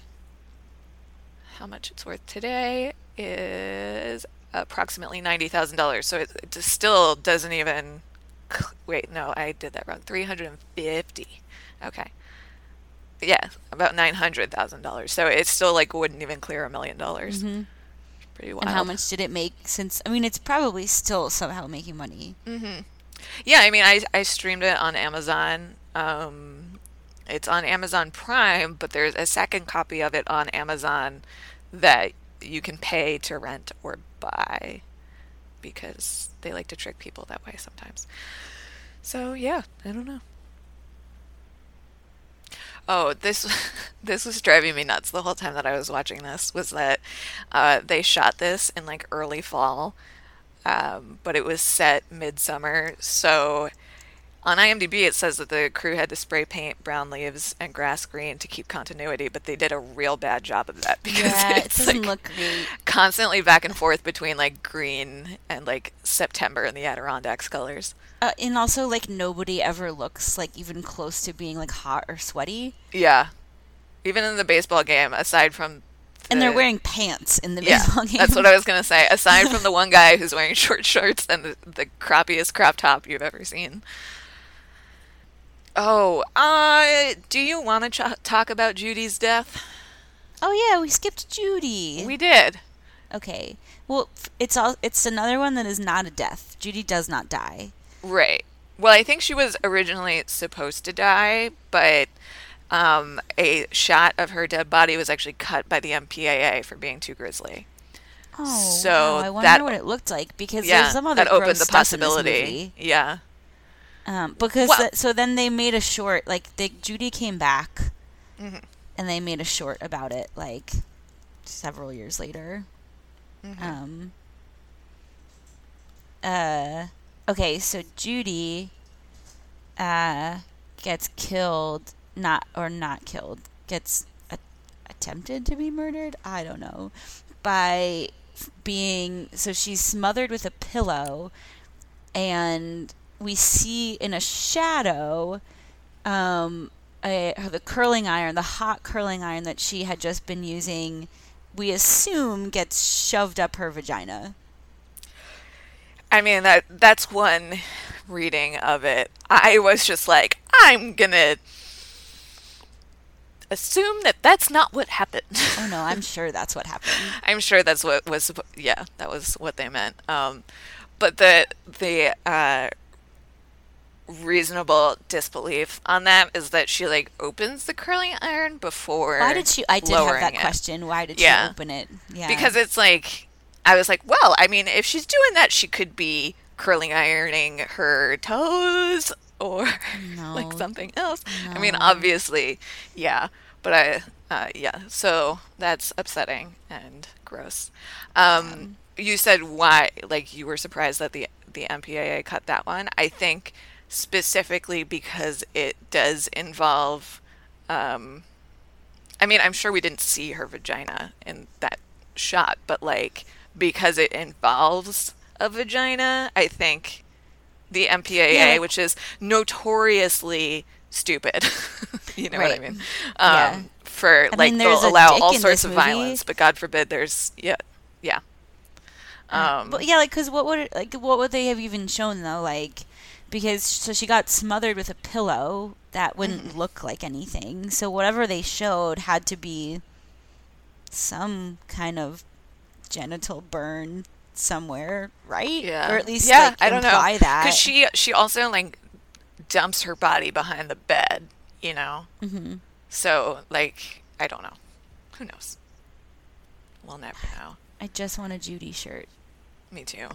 S2: How much it's worth today is approximately $90,000. So it, it still doesn't even. Wait, no, I did that wrong. 350. Okay. Yeah, about $900,000. So it still like wouldn't even clear a million dollars.
S1: Mm-hmm.
S2: Pretty wild.
S1: And how much did it make since I mean it's probably still somehow making money.
S2: Mhm. Yeah, I mean I I streamed it on Amazon. Um it's on Amazon Prime, but there's a second copy of it on Amazon that you can pay to rent or buy because they like to trick people that way sometimes. So, yeah, I don't know. Oh, this this was driving me nuts the whole time that I was watching this. Was that uh, they shot this in like early fall, um, but it was set midsummer. So on IMDb, it says that the crew had to spray paint brown leaves and grass green to keep continuity, but they did a real bad job of that because
S1: yeah,
S2: it's
S1: it doesn't
S2: like
S1: look great.
S2: constantly back and forth between like green and like September and the Adirondacks colors.
S1: Uh, and also, like nobody ever looks like even close to being like hot or sweaty.
S2: Yeah, even in the baseball game, aside from
S1: and they're wearing pants in the
S2: yeah,
S1: baseball game.
S2: That's what I was gonna say. Aside from the one guy who's wearing short shorts and the, the crappiest crop top you've ever seen. Oh, uh, do you want to ch- talk about Judy's death?
S1: Oh yeah, we skipped Judy.
S2: We did.
S1: Okay. Well, it's all it's another one that is not a death. Judy does not die.
S2: Right. Well, I think she was originally supposed to die, but um, a shot of her dead body was actually cut by the MPAA for being too grisly.
S1: Oh,
S2: So
S1: wow, I wonder
S2: that-
S1: what it looked like because
S2: yeah,
S1: there's some other
S2: that opened
S1: gross
S2: the
S1: stuff in this
S2: possibility. Yeah.
S1: Um, because
S2: Well-
S1: that- so then they made a short like they, Judy came back,
S2: Mhm.
S1: and they made a short about it like several years later.
S2: Mhm.
S1: Um. Uh. Okay, so Judy. Uh, gets killed, not or not killed, gets a- attempted to be murdered. I don't know, by being so she's smothered with a pillow, and we see in a shadow, um, a, the curling iron, the hot curling iron that she had just been using. We assume gets shoved up her vagina.
S2: I mean that that's one reading of it. I was just like, I'm gonna assume that that's not what happened.
S1: Oh no, I'm sure that's what happened.
S2: I'm sure that's what was yeah, that was what they meant. Um, but the the uh, reasonable disbelief on that is that she like opens the curling iron before.
S1: Why did she? I did have that
S2: it.
S1: question. Why did
S2: Yeah.
S1: she open it? Yeah,
S2: because it's like I was like, well, I mean, if she's doing that, she could be curling ironing her toes or like something else. I mean, obviously, yeah, but I, uh, yeah, so that's upsetting and gross. Um, you said why, like, you were surprised that the the MPAA cut that one. I think specifically because it does involve. Um, I mean, I'm sure we didn't see her vagina in that shot, but like because it involves a vagina, I think the MPAA,
S1: Yeah,
S2: which is notoriously stupid, you know what I mean? Um,
S1: Yeah.
S2: For
S1: I
S2: like
S1: mean,
S2: they'll allow all sorts of
S1: movie.
S2: violence, but God forbid there's yeah, yeah. Um,
S1: but yeah, like, cause what would like what would they have even shown though? Like, because so she got smothered with a pillow that wouldn't look like anything. So whatever they showed had to be some kind of genital burn somewhere, right?
S2: Yeah.
S1: or at least
S2: yeah,
S1: like
S2: I don't know.
S1: that.
S2: Because she she also like dumps her body behind the bed, you know.
S1: hmm
S2: So, like, I don't know. Who knows? We'll never know.
S1: I just want a Judy shirt.
S2: Me too.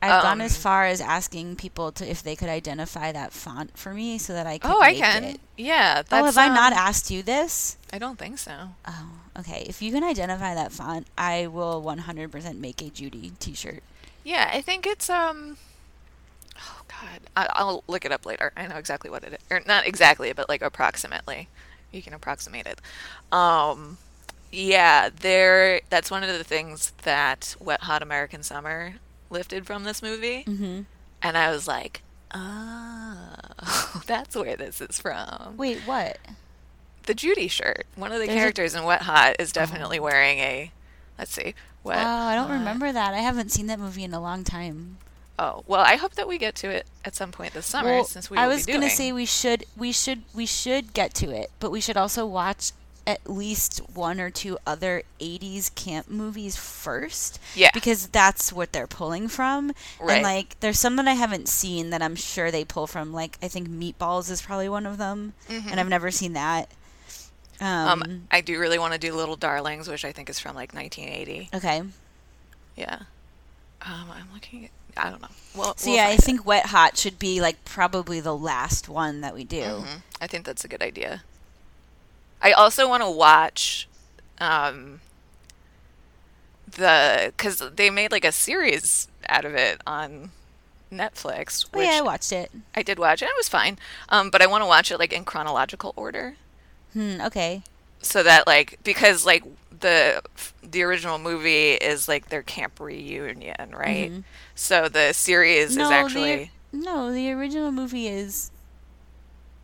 S1: I've gone as
S2: Um,
S1: far as asking people to if they could identify that font for me so that I could
S2: Oh, I can.
S1: it.
S2: Yeah.
S1: Oh,
S2: That's,
S1: have I not
S2: um,
S1: asked you this?
S2: I don't think so.
S1: Oh, okay. If you can identify that font, I will 100% make a Judy t-shirt.
S2: Yeah, I think it's um. Oh God, I, I'll look it up later. I know exactly what it is, or not exactly, but like approximately. You can approximate it. Um, yeah, there. That's one of the things that Wet Hot American Summer lifted from this movie,
S1: Mm-hmm.
S2: and I was like, oh, that's where this is from.
S1: Wait, what?
S2: The Judy shirt. One of the
S1: There's a-
S2: characters in Wet Hot is definitely wearing a. Let's see.
S1: Oh, I don't
S2: Hot-
S1: remember that. I haven't seen that movie in a long time.
S2: Oh well, I hope that we get to it at some point this summer,
S1: Well,
S2: since we.
S1: I was
S2: be
S1: gonna say we should, we should, we should get to it, but we should also watch at least one or two other 80s camp movies first.
S2: Yeah.
S1: Because that's what they're pulling from.
S2: Right.
S1: And like there's some that I haven't seen that I'm sure they pull from. Like I think Meatballs is probably one of them. And I've never seen that. Um,
S2: Um, I do really want to do Little Darlings, which I think is from like 1980.
S1: okay.
S2: Yeah. Um, I'm looking. At, I don't know. Well,
S1: So
S2: we'll
S1: yeah, I
S2: it.
S1: think Wet Hot should be like probably the last one that we do.
S2: Mhm. I think that's a good idea. I also want to watch, um, the because they made like a series out of it on Netflix,
S1: Oh yeah, I watched it.
S2: I did watch, it it was fine. Um, but I want to watch it like in chronological order.
S1: Hmm, okay.
S2: so that like because like the the original movie is like their camp reunion right
S1: Mhm.
S2: so the series is actually
S1: the, no, the original movie is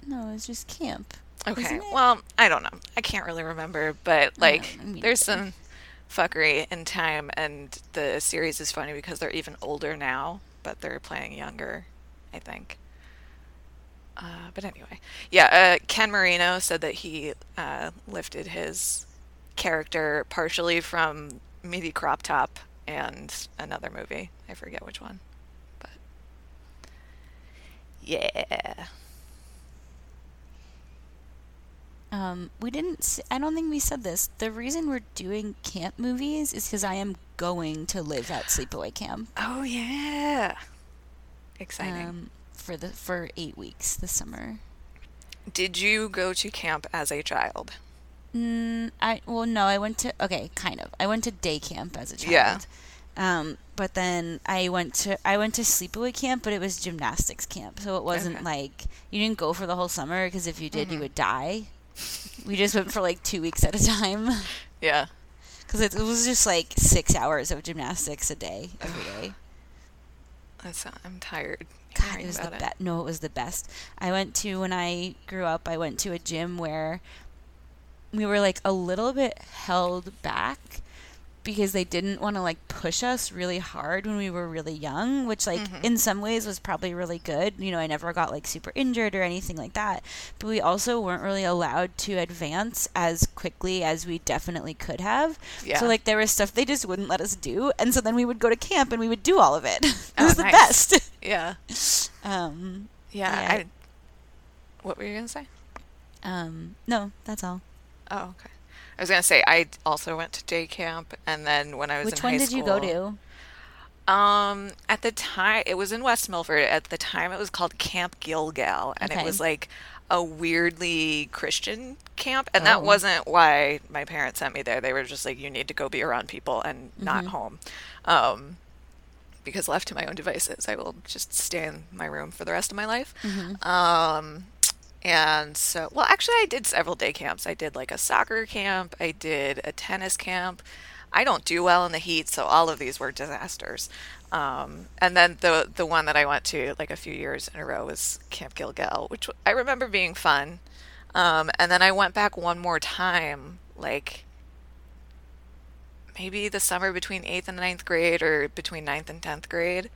S1: no, it's just camp.
S2: Okay well i don't know i can't really remember but like
S1: me
S2: there's some fuckery in time and the series is funny because they're even older now but they're playing younger i think uh, but anyway, yeah, uh, Ken Marino said that he uh, lifted his character partially from Meaty Crop Top and another movie. I forget which one. But yeah.
S1: Um, we didn't. I don't think we said this. The reason we're doing camp movies is because I am going to live at sleepaway camp
S2: Oh, yeah. Exciting.
S1: um, for the for eight weeks this summer.
S2: Did you go to camp as a child?
S1: Mm, I well no, I went to okay, kind of. I went to day camp as a child.
S2: Yeah.
S1: Um, but then I went to I went to sleepaway camp, but it was gymnastics camp, so it wasn't
S2: Okay.
S1: like you didn't go for the whole summer because if you did, you
S2: Mhm.
S1: would die. We just went for like two weeks at a time
S2: Yeah.
S1: because it, it was just like six hours of gymnastics a day every day.
S2: That's, I'm tired.
S1: God, it was the best. No, it was the best. I went to when I grew up. I went to a gym where we were like a little bit held back because they didn't want to like push us really hard when we were really young, which like
S2: Mhm.
S1: in some ways was probably really good. You know, I never got like super injured or anything like that. But we also weren't really allowed to advance as quickly as we definitely could have.
S2: Yeah.
S1: So like there was stuff they just wouldn't let us do, and so then we would go to camp and we would do all of it. it
S2: Oh,
S1: was the
S2: nice.
S1: best.
S2: Yeah.
S1: um,
S2: Yeah.
S1: Yeah.
S2: I, what were you going to say?
S1: um, no, that's all.
S2: Oh, okay. I was gonna say I also went to day camp, and then when I was
S1: Which
S2: in
S1: one
S2: high
S1: did you go to?
S2: Um, at the time, it was in West Milford. At the time, it was called Camp Gilgal, and
S1: Okay.
S2: it was like a weirdly Christian camp. And that
S1: Oh.
S2: wasn't why my parents sent me there. They were just like, you need to go be around people and not
S1: Mhm.
S2: home. Um, because left to my own devices, I will just stay in my room for the rest of my life.
S1: Mhm.
S2: Um, and so, well, actually, I did several day camps. I did like a soccer camp, I did a tennis camp. I don't do well in the heat, so all of these were disasters. Um, and then the the one that I went to like a few years in a row was Camp Gilgal, which I remember being fun. Um, and then I went back one more time, like maybe the summer between eighth and ninth grade, or between ninth and tenth grade.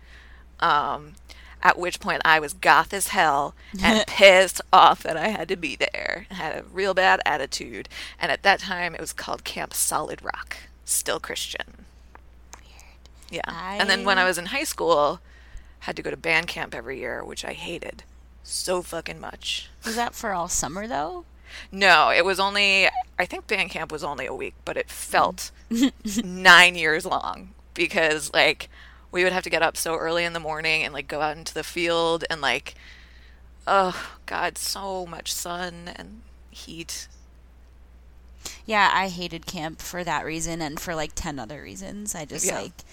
S2: Um, at which point I was goth as hell and pissed off that I had to be there. I had a real bad attitude. And at that time, it was called Camp Solid Rock, still Christian. Weird. Yeah. And then when I
S1: I-
S2: was in high school, had to go to band camp every year, which I hated so fucking much.
S1: Was that for all summer though?
S2: No, it was only, I think band camp was only a week, but it felt nine years long because, like, we would have to get up so early in the morning and, like, go out into the field and, like, oh, God, so much sun and heat.
S1: Yeah, I hated camp for that reason and for like 10 other reasons. I just
S2: Yeah.
S1: like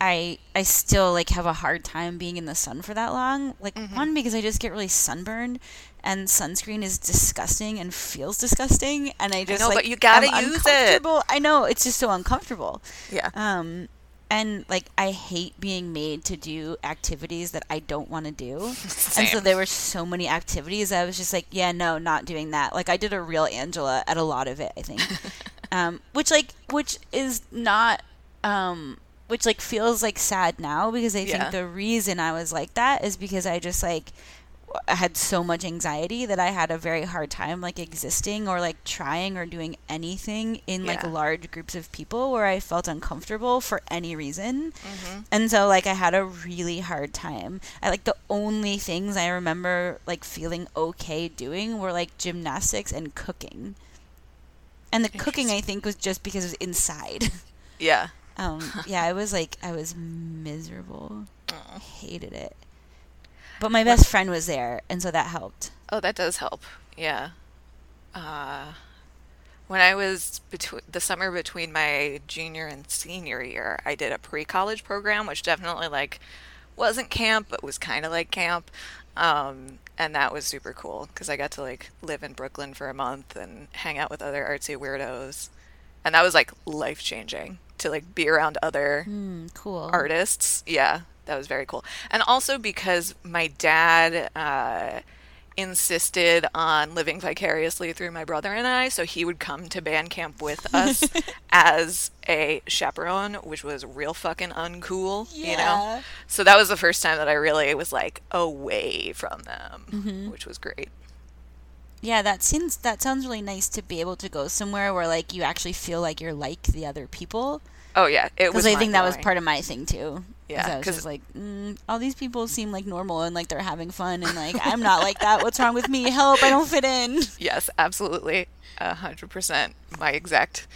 S1: I I still like have a hard time being in the sun for that long. Like
S2: Mm-hmm.
S1: one because I just get really sunburned and sunscreen is disgusting and feels disgusting and I just
S2: know,
S1: like
S2: but you gotta
S1: I'm
S2: use it.
S1: I know, it's just so uncomfortable.
S2: Yeah.
S1: Um and like I hate being made to do activities that I don't want to do. And so there were so many activities I was just like, yeah, no, not doing that. Like I did a real Angela at a lot of it, I think. um which like which is not um which like feels like sad now because I
S2: Yeah.
S1: think the reason I was like that is because I just like I had so much anxiety that I had a very hard time like existing or like trying or doing anything in like large groups of people where I felt uncomfortable for any reason.
S2: Mm-hmm.
S1: And so like I had a really hard time. I like the only things I remember like feeling okay doing were like gymnastics and cooking. And the cooking I think was just because it was inside.
S2: Yeah.
S1: Um, yeah, I was like, I was miserable. I hated it. But my best friend was there, and so that helped.
S2: Oh, that does help. Yeah. Uh, when I was between the summer between my junior and senior year, I did a pre-college program, which definitely like wasn't camp, but was kind of like camp. Um, and that was super cool because I got to like live in Brooklyn for a month and hang out with other artsy weirdos. And that was like life changing to like be around other
S1: Hmm, cool.
S2: artists. Yeah, that was very cool. And also because my dad uh, insisted on living vicariously through my brother and I, so he would come to band camp with us as a chaperone, which was real fucking uncool, you know? So that was the first time that I really was like away from them,
S1: Mm-hmm.
S2: which was great.
S1: Yeah, that seems that sounds really nice to be able to go somewhere where like you actually feel like you're like the other people.
S2: Oh yeah, it was.
S1: Because I think that was part of my thing too.
S2: Yeah, because
S1: just like, mm, all these people seem like normal and like they're having fun, and like I'm not like that. What's wrong with me? Help! I don't fit in.
S2: Yes, absolutely. A hundred percent my exact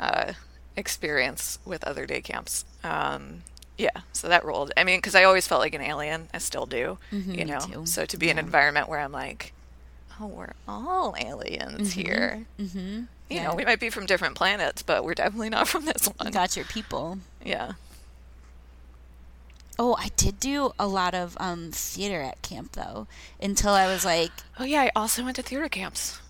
S2: uh, experience with other day camps. Um, yeah, so that rolled. I mean, because I always felt like an alien. I still do,
S1: Mhm,
S2: you know.
S1: too.
S2: So to be in an environment where I'm like, oh, we're all aliens here.
S1: Mm-hmm.
S2: You know, we might be from different planets, but we're definitely not from this
S1: you
S2: one.
S1: got your people.
S2: Yeah.
S1: Oh, I did do a lot of um, theater at camp though, until I was like,
S2: Oh yeah, I also went to theater camps.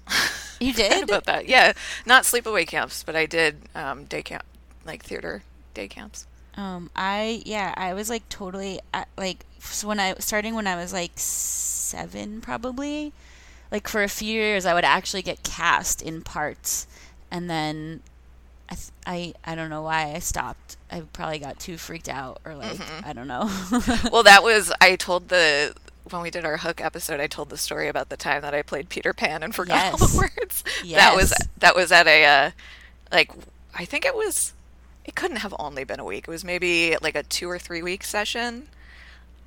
S1: you did?
S2: about that. Yeah, not sleepaway camps, but I did um, day camp, like theater day camps.
S1: Um, I yeah, I was like totally uh, like so when I starting when I was like seven probably, like for a few years I would actually get cast in parts, and then I th- I I don't know why I stopped. I probably got too freaked out or like I don't know.
S2: well, that was I told the when we did our hook episode. I told the story about the time that I played Peter Pan and forgot all the words. That was that was at a uh, like I think it was. It couldn't have only been a week. It was maybe like a two or three week session.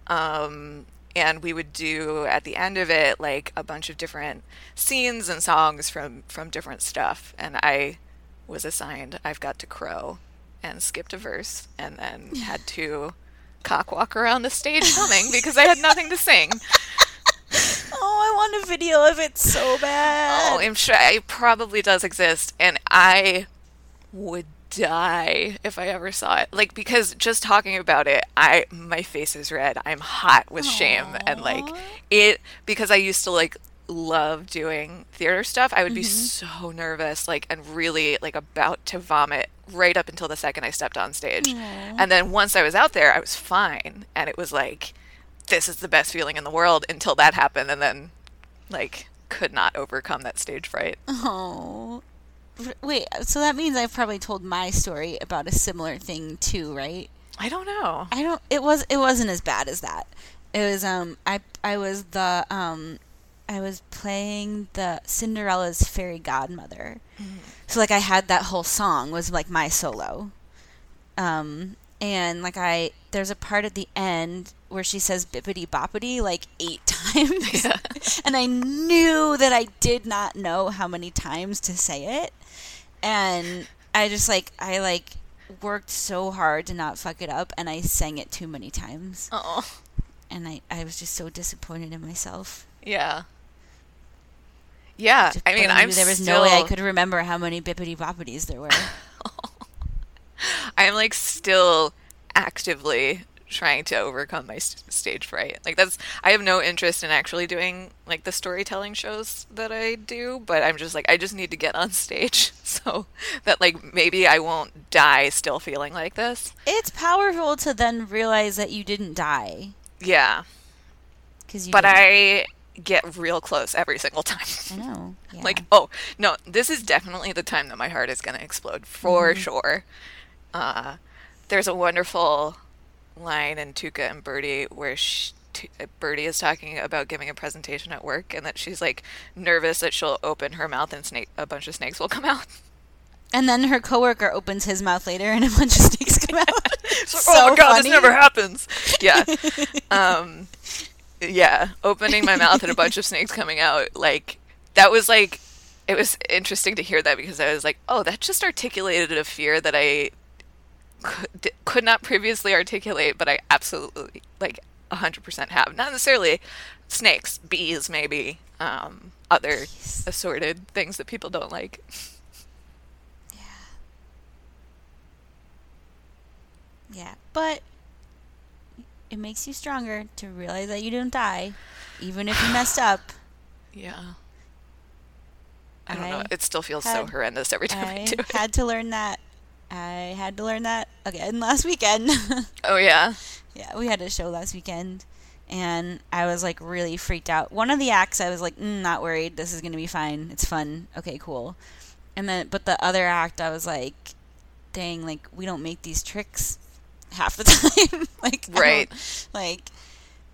S2: Um, and we would do at the end of it like a bunch of different scenes and songs from from different stuff. And I was assigned. I've got to crow and skipped a verse, and then had to cock walk around the stage humming because I had nothing to sing.
S1: oh, I want a video of it so bad.
S2: Oh, I'm sure it probably does exist, and I would die if I ever saw it. Like because just talking about it, I my face is red. I'm hot with shame and like it because I used to like love doing theater stuff. I would be so nervous like and really like about to vomit right up until the second I stepped on stage. And then once I was out there, I was fine and it was like this is the best feeling in the world until that happened and then like could not overcome that stage fright.
S1: Oh. Wait, so that means I've probably told my story about a similar thing too, right?
S2: I don't know.
S1: I don't it was it wasn't as bad as that. It was um I I was the um I was playing the Cinderella's fairy godmother. So like I had that whole song was like my solo. Um and like I there's a part at the end where she says bippity boppity like eight times.
S2: Yeah.
S1: and I knew that I did not know how many times to say it. And I just like I like worked so hard to not fuck it up and I sang it too many times.
S2: Oh,
S1: And I, I was just so disappointed in myself.
S2: yeah. Yeah, I mean, I'm
S1: there was
S2: still,
S1: no way I could remember how many bippity boppities there were.
S2: I'm like still actively trying to overcome my st- stage fright. Like that's I have no interest in actually doing like the storytelling shows that I do, but I'm just like I just need to get on stage so that like maybe I won't die still feeling like this.
S1: it's powerful to then realize that you didn't die
S2: Yeah,
S1: because you.
S2: but
S1: didn't.
S2: I get real close every single time.
S1: I know. Yeah.
S2: Like, oh, no, this is definitely the time that my heart is going to explode for
S1: Mm-hmm.
S2: sure. Uh, there's a wonderful line in Tuca and Birdie where she, T- Birdie is talking about giving a presentation at work and that she's like nervous that she'll open her mouth and snake a bunch of snakes will come out.
S1: and then her coworker opens his mouth later, and a bunch of snakes come out.
S2: So,
S1: So
S2: oh my god,
S1: funny.
S2: this never happens. Yeah. um yeah, opening my mouth and a bunch of snakes coming out like that was like it was interesting to hear that because I was like, "Oh, that just articulated a fear that I could, could not previously articulate, but I absolutely like 100% have. Not necessarily snakes, bees maybe, um other assorted things that people don't like.
S1: Yeah. Yeah, but it makes you stronger to realize that you didn't die, even if you messed up.
S2: Yeah. I don't know. It still feels so horrendous every time I,
S1: I
S2: do it.
S1: had to learn that. I had to learn that again last weekend.
S2: Oh yeah.
S1: yeah, we had a show last weekend, and I was like really freaked out. One of the acts, I was like, mm, not worried. This is gonna be fine. It's fun. Okay, cool. And then, but the other act, I was like, dang, like we don't make these tricks half the time. like,
S2: Right.
S1: like,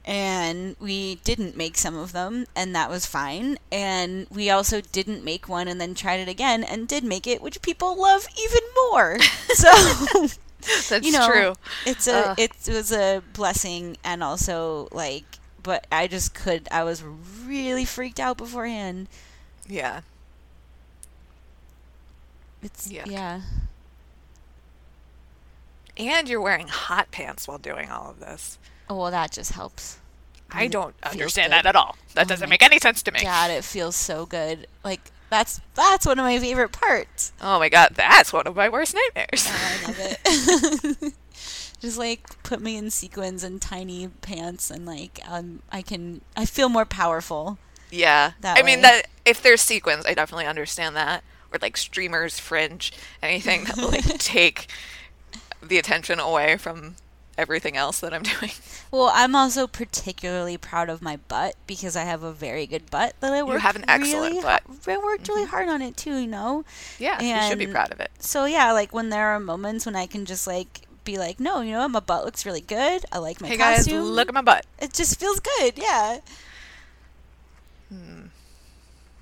S1: and we didn't make some of them, and that was fine. And we also didn't make one, and then tried it again, and did make it, which people love even more. So.
S2: That's
S1: you know,
S2: true.
S1: It's a
S2: Ugh.
S1: it was a blessing and also like but I just could I was really freaked out beforehand.
S2: Yeah.
S1: It's
S2: Yuck.
S1: yeah.
S2: And you're wearing hot pants while doing all of this.
S1: Oh well that just helps.
S2: I don't understand
S1: good.
S2: that at all. That
S1: Oh
S2: doesn't make any sense to me.
S1: God, it feels so good. Like that's that's one of my favorite parts.
S2: Oh my god, that's one of my worst nightmares.
S1: Oh, I love it. just like put me in sequins and tiny pants and like um I can I feel more powerful.
S2: yeah. I mean that if there's sequins, I definitely understand that. Or like streamers, fringe, anything that will like take the attention away from everything else that I'm doing.
S1: Well, I'm also particularly proud of my butt because I have a very good butt that I worked You
S2: have an excellent
S1: really
S2: butt.
S1: har- I worked really hard on it too, you know.
S2: Yeah, you should be proud of it.
S1: So yeah, like when there are moments when I can just like be like, no, you know what, my butt looks really good. I like my
S2: Hey guys,
S1: costume.
S2: look at my butt.
S1: It just feels good, yeah.
S2: Hmm.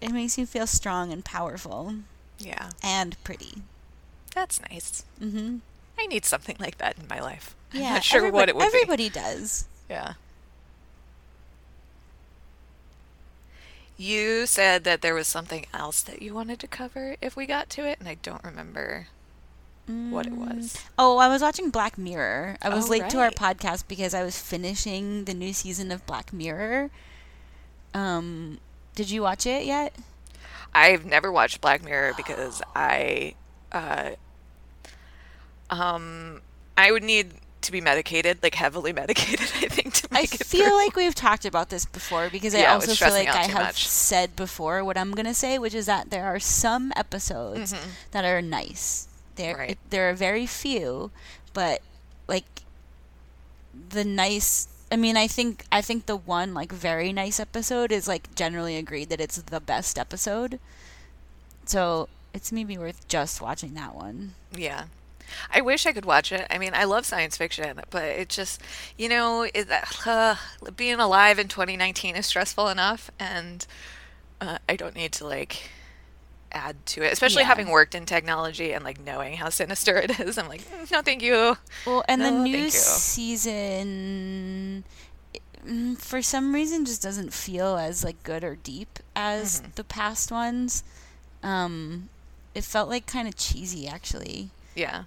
S1: It makes you feel strong and powerful
S2: Yeah,
S1: and pretty.
S2: that's nice.
S1: Mm-hmm.
S2: I need something like that in my life. I'm
S1: Yeah,
S2: not sure what it would
S1: Everybody does.
S2: Yeah. You said that there was something else that you wanted to cover if we got to it, and I don't remember what it was.
S1: Oh, I was watching Black Mirror. I was
S2: Oh,
S1: late to our podcast because I was finishing the new season of Black Mirror. Um, did you watch it yet?
S2: I've never watched Black Mirror because I, uh, um, I would need to be medicated, like heavily medicated. I think to
S1: I
S2: it
S1: feel
S2: through.
S1: like we've talked about this before because I
S2: Yeah, it
S1: also feel like I have
S2: much.
S1: said before what I'm gonna say, which is that there are some episodes
S2: Mhm.
S1: that are nice. There,
S2: Right.
S1: there are very few, but like the nice. I mean, I think I think the one like very nice episode is like generally agreed that it's the best episode. So it's maybe worth just watching that one.
S2: Yeah. I wish I could watch it. I mean, I love science fiction, but it just, you know, it, uh, being alive in 2019 is stressful enough, and uh, I don't need to like add to it, especially
S1: Yeah.
S2: having worked in technology and like knowing how sinister it is. I'm like, "Mm, no, thank you.
S1: Well, and the new season, mm, for some reason, just doesn't feel as like good or deep as
S2: Mm-hmm.
S1: the past ones. Um, it felt like kind of cheesy, actually.
S2: Yeah.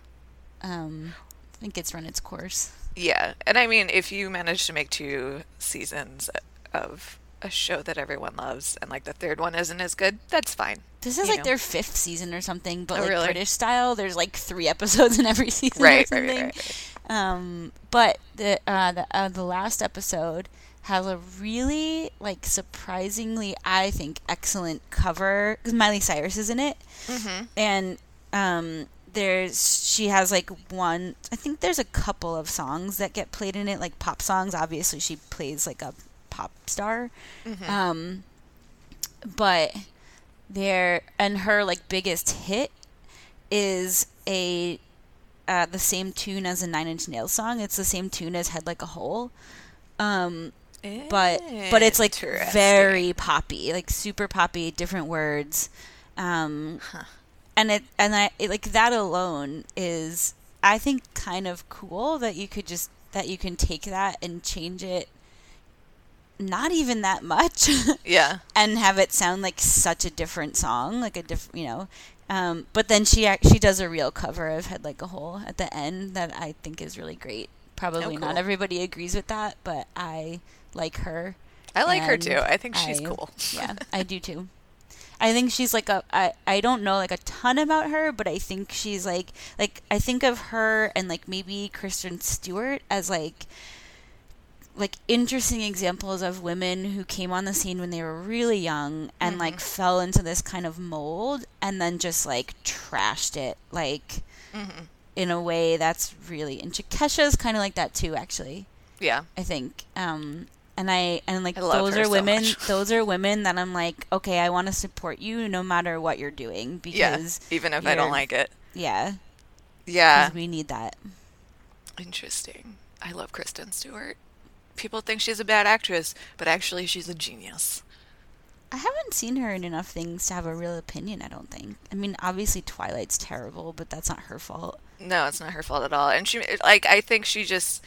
S1: Um, I think it's run its course.
S2: Yeah, and I mean, if you manage to make two seasons of a show that everyone loves, and like the third one isn't as good, that's fine.
S1: This is
S2: You
S1: like
S2: know.
S1: their fifth season or something, but
S2: Oh,
S1: like
S2: really?
S1: British style. There's like three episodes in every season
S2: Right, right, right, right.
S1: Um, but the uh, the uh, the last episode has a really like surprisingly, I think, excellent cover because Miley Cyrus is in it,
S2: Mm-hmm.
S1: and um, there's she has like one. I think there's a couple of songs that get played in it, like pop songs. Obviously, she plays like a pop star,
S2: Mm-hmm.
S1: um, but there and her like biggest hit is a uh, the same tune as a Nine Inch Nails song. It's the same tune as Head Like a Hole. Um, but but it's like very poppy, like super poppy, different words. Um, and it and I it, like that alone is I think kind of cool that you could just that you can take that and change it not even that much
S2: yeah,
S1: and have it sound like such a different song, like a different, you know. Um, but then she she does a real cover of "Head Like a Hole" at the end that I think is really great. Probably
S2: Oh,
S1: not everybody agrees with that, but I like her.
S2: I like her too. I think she's
S1: I-
S2: cool.
S1: Yeah, I do too. I think she's like a I, I don't know like a ton about her, but I think she's like like I think of her and like maybe Kristen Stewart as like like interesting examples of women who came on the scene when they were really young and like fell into this kind of mold and then just like trashed it like
S2: Mm-hmm.
S1: in a way that's really and Kesha's kind of like that too actually
S2: Yeah,
S1: I think. Um, and I and like
S2: I love
S1: those are
S2: so
S1: women.
S2: much.
S1: those are women that I'm like, okay, I want to support you no matter what you're doing
S2: yeah.
S1: because
S2: Even if I don't like it.
S1: yeah,
S2: yeah
S1: we need that.
S2: interesting. I love Kristen Stewart. People think she's a bad actress, but actually she's a genius.
S1: I haven't seen her in enough things to have a real opinion. I don't think. I mean, obviously Twilight's terrible, but that's not her fault.
S2: No, it's not her fault at all. And she like I think she just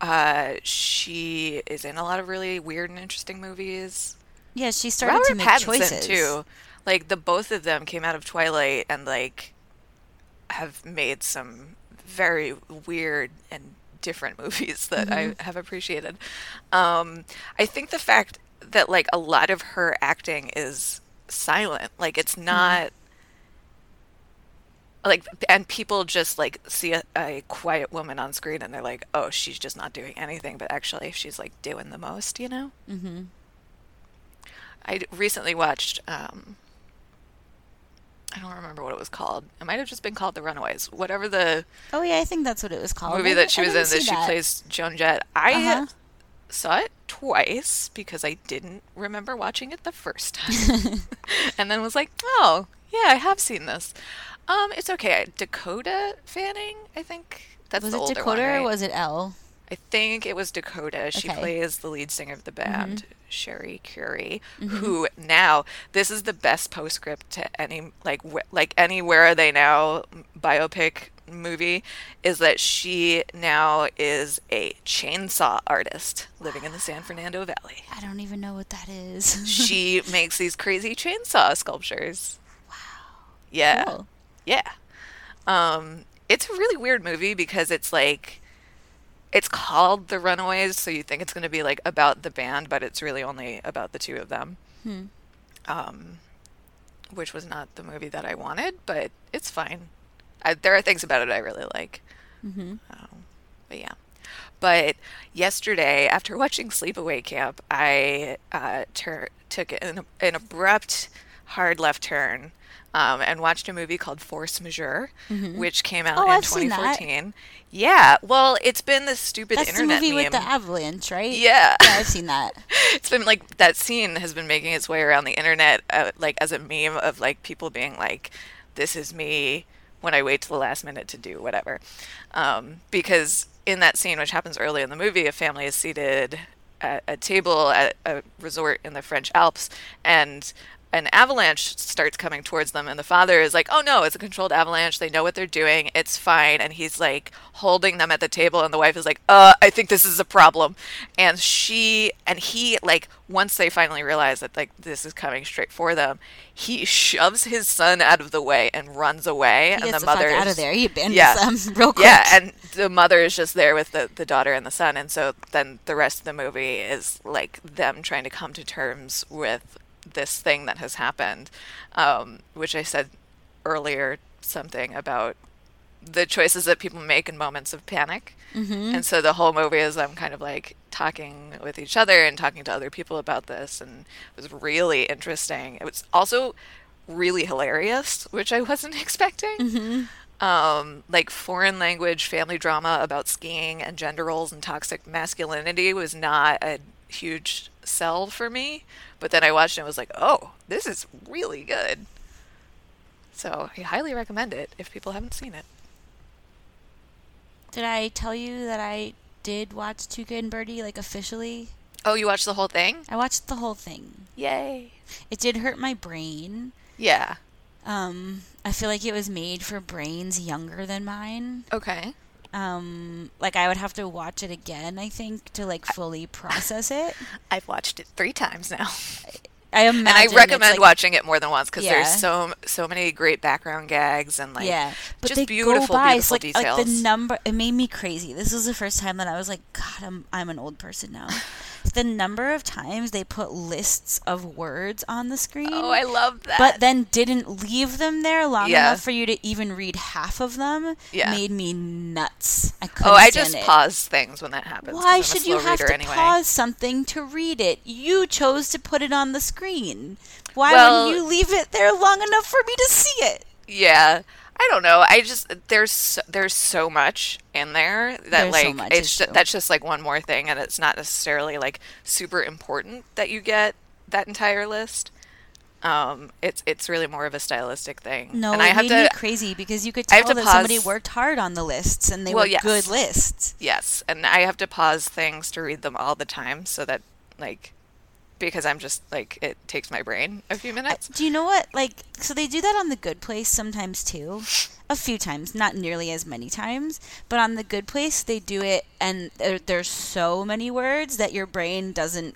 S2: uh she is in a lot of really weird and interesting movies.
S1: Yeah, she started
S2: Robert
S1: to make
S2: Pattinson
S1: choices
S2: too. Like the both of them came out of Twilight and like have made some very weird and different movies that I have appreciated. Um I think the fact that like a lot of her acting is silent, like it's not like and people just like see a, a quiet woman on screen and they're like oh she's just not doing anything but actually she's like doing the most you know
S1: Mm-hmm.
S2: i recently watched um i don't remember what it was called it might have just been called the runaways whatever the
S1: Oh yeah, I think that's what it was called.
S2: movie
S1: I
S2: that she
S1: I
S2: was in
S1: didn't
S2: that she plays joan jett i
S1: Uh-huh.
S2: saw it twice because i didn't remember watching it the first time and then was like oh yeah i have seen this um it's okay dakota fanning i think that's
S1: was
S2: the
S1: it
S2: older
S1: Dakota
S2: one, right?
S1: or was it L?
S2: I think it was Dakota. She
S1: Okay. Mm-hmm.
S2: plays the lead singer of the band, Cherie Currie, who now this is the best postscript to any like wh- like any Where Are They Now biopic movie is that she now is a chainsaw artist living in the San Fernando Valley.
S1: I don't even know what that is.
S2: She makes these crazy chainsaw sculptures. Wow. Yeah.
S1: Cool.
S2: Yeah. Um, it's a really weird movie because it's like it's called The Runaways, so you think it's going to be like about the band, but it's really only about the two of them.
S1: Hmm.
S2: Um, which was not the movie that I wanted, but it's fine. I, there are things about it I really like.
S1: Mm-hmm.
S2: Um, but yeah. But yesterday, after watching Sleepaway Camp, I uh, tur- took an, an abrupt, hard left turn um, and watched a movie called Force Majeure, which came out
S1: Oh,
S2: in
S1: I've seen that.
S2: 2014. Yeah, well, it's been this stupid
S1: That's the movie
S2: meme.
S1: with the avalanche, right?
S2: yeah.
S1: Yeah, I've seen that.
S2: it's been like that scene has been making its way around the internet uh, like as a meme of like people being like this is me when i wait to the last minute to do whatever um, because in that scene which happens early in the movie a family is seated at a table at a resort in the french alps and an avalanche starts coming towards them and the father is like oh no it's a controlled avalanche they know what they're doing it's fine and he's like holding them at the table and the wife is like uh i think this is a problem and she and he like once they finally realize that like this is coming straight for them he shoves his son out of the way and runs away
S1: He
S2: and the
S1: the
S2: mother
S1: out of there. He abandons
S2: Yeah.
S1: them real quick.
S2: yeah, and the mother is just there with the, the daughter and the son, and so then the rest of the movie is like them trying to come to terms with this thing that has happened, um, which I said earlier something about the choices that people make in moments of panic.
S1: Mhm.
S2: And so the whole movie is them kind of like talking with each other and talking to other people about this, and it was really interesting. It was also really hilarious, which I wasn't expecting
S1: Mhm.
S2: um, like foreign language family drama about skiing and gender roles and toxic masculinity was not a huge sell for me. But then I watched it and was like, oh, this is really good. So I highly recommend it if people haven't seen it.
S1: Did I tell you that I did watch Tuca and Birdie like officially?
S2: Oh, you watched the whole thing?
S1: I watched the whole thing.
S2: Yay.
S1: It did hurt my brain.
S2: Yeah.
S1: Um, I feel like it was made for brains younger than mine.
S2: Okay.
S1: Um, like I would have to watch it again, I think, to like fully process it.
S2: I've watched it three times now.
S1: I imagine
S2: and I recommend
S1: like-
S2: watching it more than once because
S1: Yeah.
S2: there's so so many great background gags and like
S1: yeah, but
S2: just beautiful,
S1: by.
S2: beautiful
S1: so, like, like the number, it made me crazy. This was the first time that I was like, God, I'm I'm an old person now. the number of times they put lists of words on the screen.
S2: oh, I love that.
S1: but then didn't leave them there long
S2: Yeah.
S1: enough for you to even read half of them.
S2: Yeah.
S1: made me nuts. I oh, couldn't
S2: oh, I just
S1: it.
S2: pause things when that happens.
S1: Why should you have to
S2: anyway.
S1: pause something to read it? You chose to put it on the screen. Why
S2: Well-
S1: wouldn't you leave it there long enough for me to see it?
S2: Yeah. I don't know. I just there's so, there's so much in there that
S1: There's so
S2: like
S1: much,
S2: it's
S1: it's
S2: ju-
S1: true.
S2: that's just like one more thing, and it's not necessarily like super important that you get that entire list. Um, it's it's really more of a stylistic thing.
S1: No,
S2: and I have to
S1: crazy because you could
S2: I have
S1: tell
S2: to
S1: that somebody worked hard on the lists and they
S2: Well,
S1: were
S2: yes.
S1: good lists.
S2: yes, and I have to pause things to read them all the time so that like because I'm just like it takes my brain a few minutes.
S1: Do you know what? Like, so they do that on The Good Place sometimes too. A few times, not nearly as many times, but on The Good Place they do it, and there, there's so many words that your brain doesn't.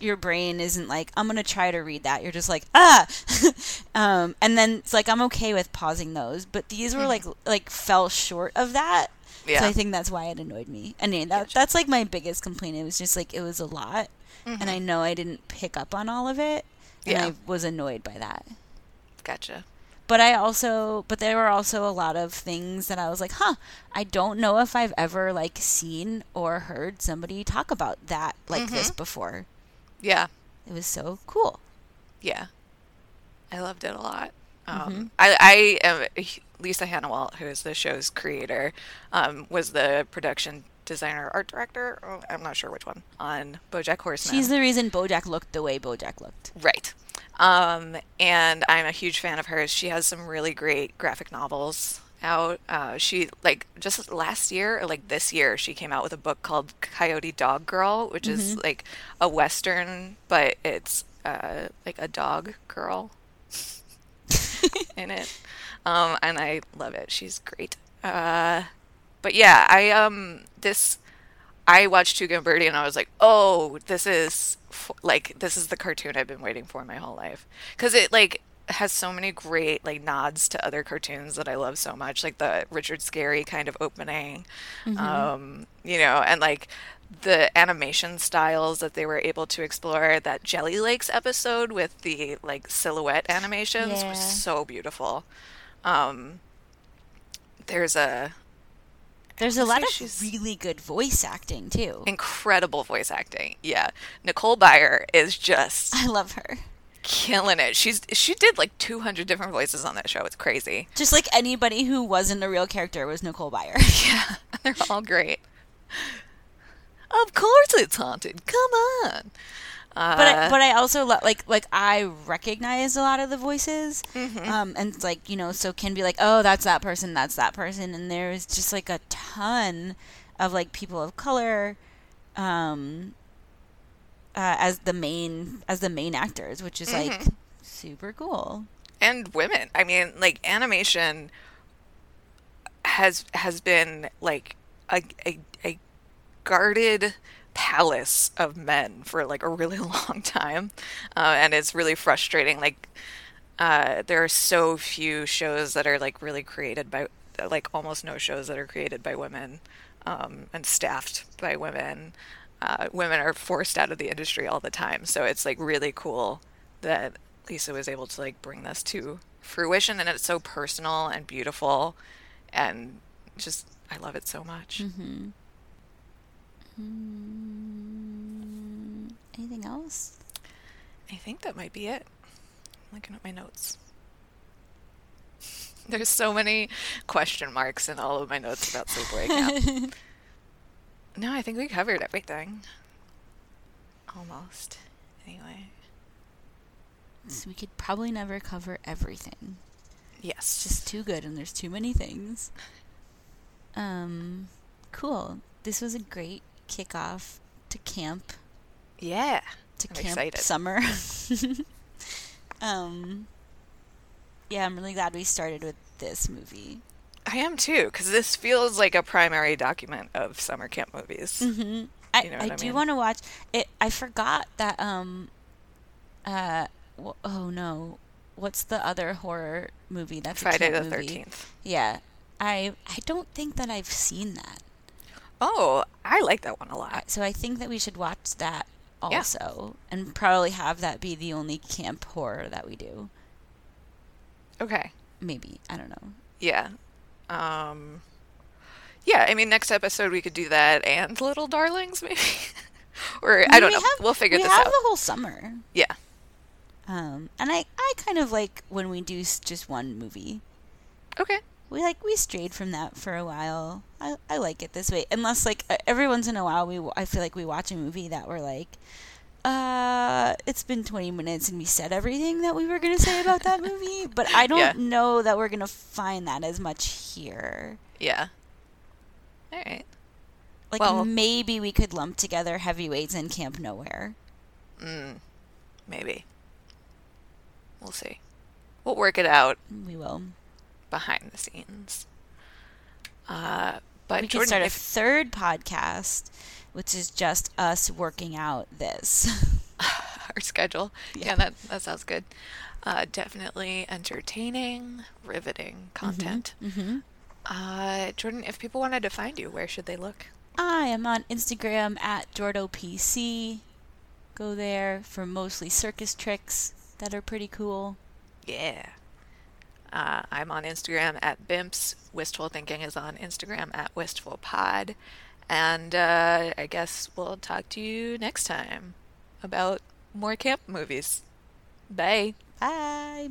S1: Your brain isn't like I'm gonna try to read that. You're just like ah, um, and then it's like I'm okay with pausing those, but these were like like fell short of that.
S2: Yeah.
S1: So I think that's why it annoyed me. I mean, that, that's like my biggest complaint. It was just like it was a lot, and I know I didn't pick up on all of it, and
S2: Yeah.
S1: I was annoyed by that.
S2: Gotcha.
S1: But I also, but there were also a lot of things that I was like, huh, I don't know if I've ever like seen or heard somebody talk about that like this before.
S2: Yeah.
S1: It was so cool.
S2: Yeah, I loved it a lot. Um,
S1: Mm-hmm.
S2: I, I am Lisa Hanawalt, who is the show's creator, um, was the production designer, art director. Oh, I'm not sure which one on BoJack Horseman.
S1: She's the reason BoJack looked the way BoJack looked.
S2: right. Um, and I'm a huge fan of hers. She has some really great graphic novels out. Uh, she like just last year or like this year, she came out with a book called Coyote Dog Girl, which is like a western, but it's uh, like a dog girl in it. Um, and I love it. She's great. Uh, but yeah, I um this I watched Tuca and Birdie and I was like, oh, this is f- like this is the cartoon I've been waiting for my whole life because it like has so many great like nods to other cartoons that I love so much, like the Richard Scarry kind of opening, um, you know, and like the animation styles that they were able to explore. That Jelly Lakes episode with the like silhouette animations
S1: Yeah.
S2: was so beautiful. Um, there's a
S1: There's a lot of really good voice acting too.
S2: incredible voice acting. Yeah, Nicole Byer is just
S1: I love her.
S2: killing it. She's she did like 200 different voices on that show. It's crazy.
S1: Just like anybody who wasn't a real character was Nicole Byer.
S2: Yeah, they're all great. Of course it's haunted. Come on. Uh,
S1: but I, but I also lo- like like I recognize a lot of the voices, um, and like you know, so can be like, oh, that's that person, that's that person, and there's just like a ton of like people of color, um, uh, as the main as the main actors, which is like Super cool.
S2: and women. I mean, like animation has has been like a a, a guarded palace of men for like a really long time, uh, and it's really frustrating. Like, uh, there are so few shows that are like really created by like almost no shows that are created by women um, and staffed by women. Uh, women are forced out of the industry all the time, so it's like really cool that Lisa was able to like bring this to fruition, and it's so personal and beautiful, and just I love it so much.
S1: Mm-hmm. Mm, anything else?
S2: I think that might be it. I'm looking at my notes. There's so many question marks in all of my notes about sleepaway camp. no, I think we covered everything. Almost. Anyway.
S1: So we could probably never cover everything.
S2: Yes.
S1: It's just too good and there's too many things. Um cool. This was a great kickoff to camp
S2: yeah.
S1: to
S2: I'm
S1: camp
S2: excited.
S1: summer. um yeah, I'm really glad we started with this movie.
S2: I am too, because this feels like a primary document of summer camp movies.
S1: Mm-hmm. I,
S2: You know
S1: I
S2: I
S1: do
S2: mean?
S1: want to watch it. I forgot that. Um. Uh. wh- Oh no. What's the other horror movie? That's
S2: Friday the. 13th.
S1: Yeah. I I don't think that I've seen that.
S2: Oh, I like that one a lot.
S1: So I think that we should watch that
S2: Yeah.
S1: also, and probably have that be the only camp horror that we do.
S2: Okay.
S1: Maybe I don't know.
S2: Yeah. Um Yeah, I mean next episode we could do that and Little Darlings maybe. or I don't
S1: We
S2: know.
S1: have-
S2: we'll figure
S1: we
S2: this
S1: have
S2: out.
S1: the whole summer.
S2: Yeah.
S1: Um, and I I kind of like when we do just one movie.
S2: Okay.
S1: We like we strayed from that for a while. I I like it this way, unless like every once in a while we I feel like we watch a movie that we're like, uh, it's been twenty minutes and we said everything that we were gonna say about that movie, but I don't
S2: Yeah.
S1: know that we're gonna find that as much here.
S2: Yeah. All right.
S1: Like
S2: Well-
S1: maybe we could lump together heavyweights and Camp Nowhere.
S2: Mm. Maybe. We'll see. We'll work it out
S1: We will.
S2: Behind the scenes. Uh but
S1: we could
S2: Jordan,
S1: start a
S2: if-
S1: third podcast, which is just us working out this.
S2: our schedule. Yeah,
S1: Yeah.
S2: that that sounds good. Uh, definitely entertaining, riveting content.
S1: mm-hmm.
S2: Uh, Jordan, if people wanted to find you, where should they look?
S1: I am on Instagram at JordoPC. Go there for mostly circus tricks that are pretty cool.
S2: Yeah. Uh, I'm on Instagram at Bimps. Wistful Thinking is on Instagram at Wistful Pod. And uh, I guess we'll talk to you next time about more camp movies. Bye.
S1: Bye.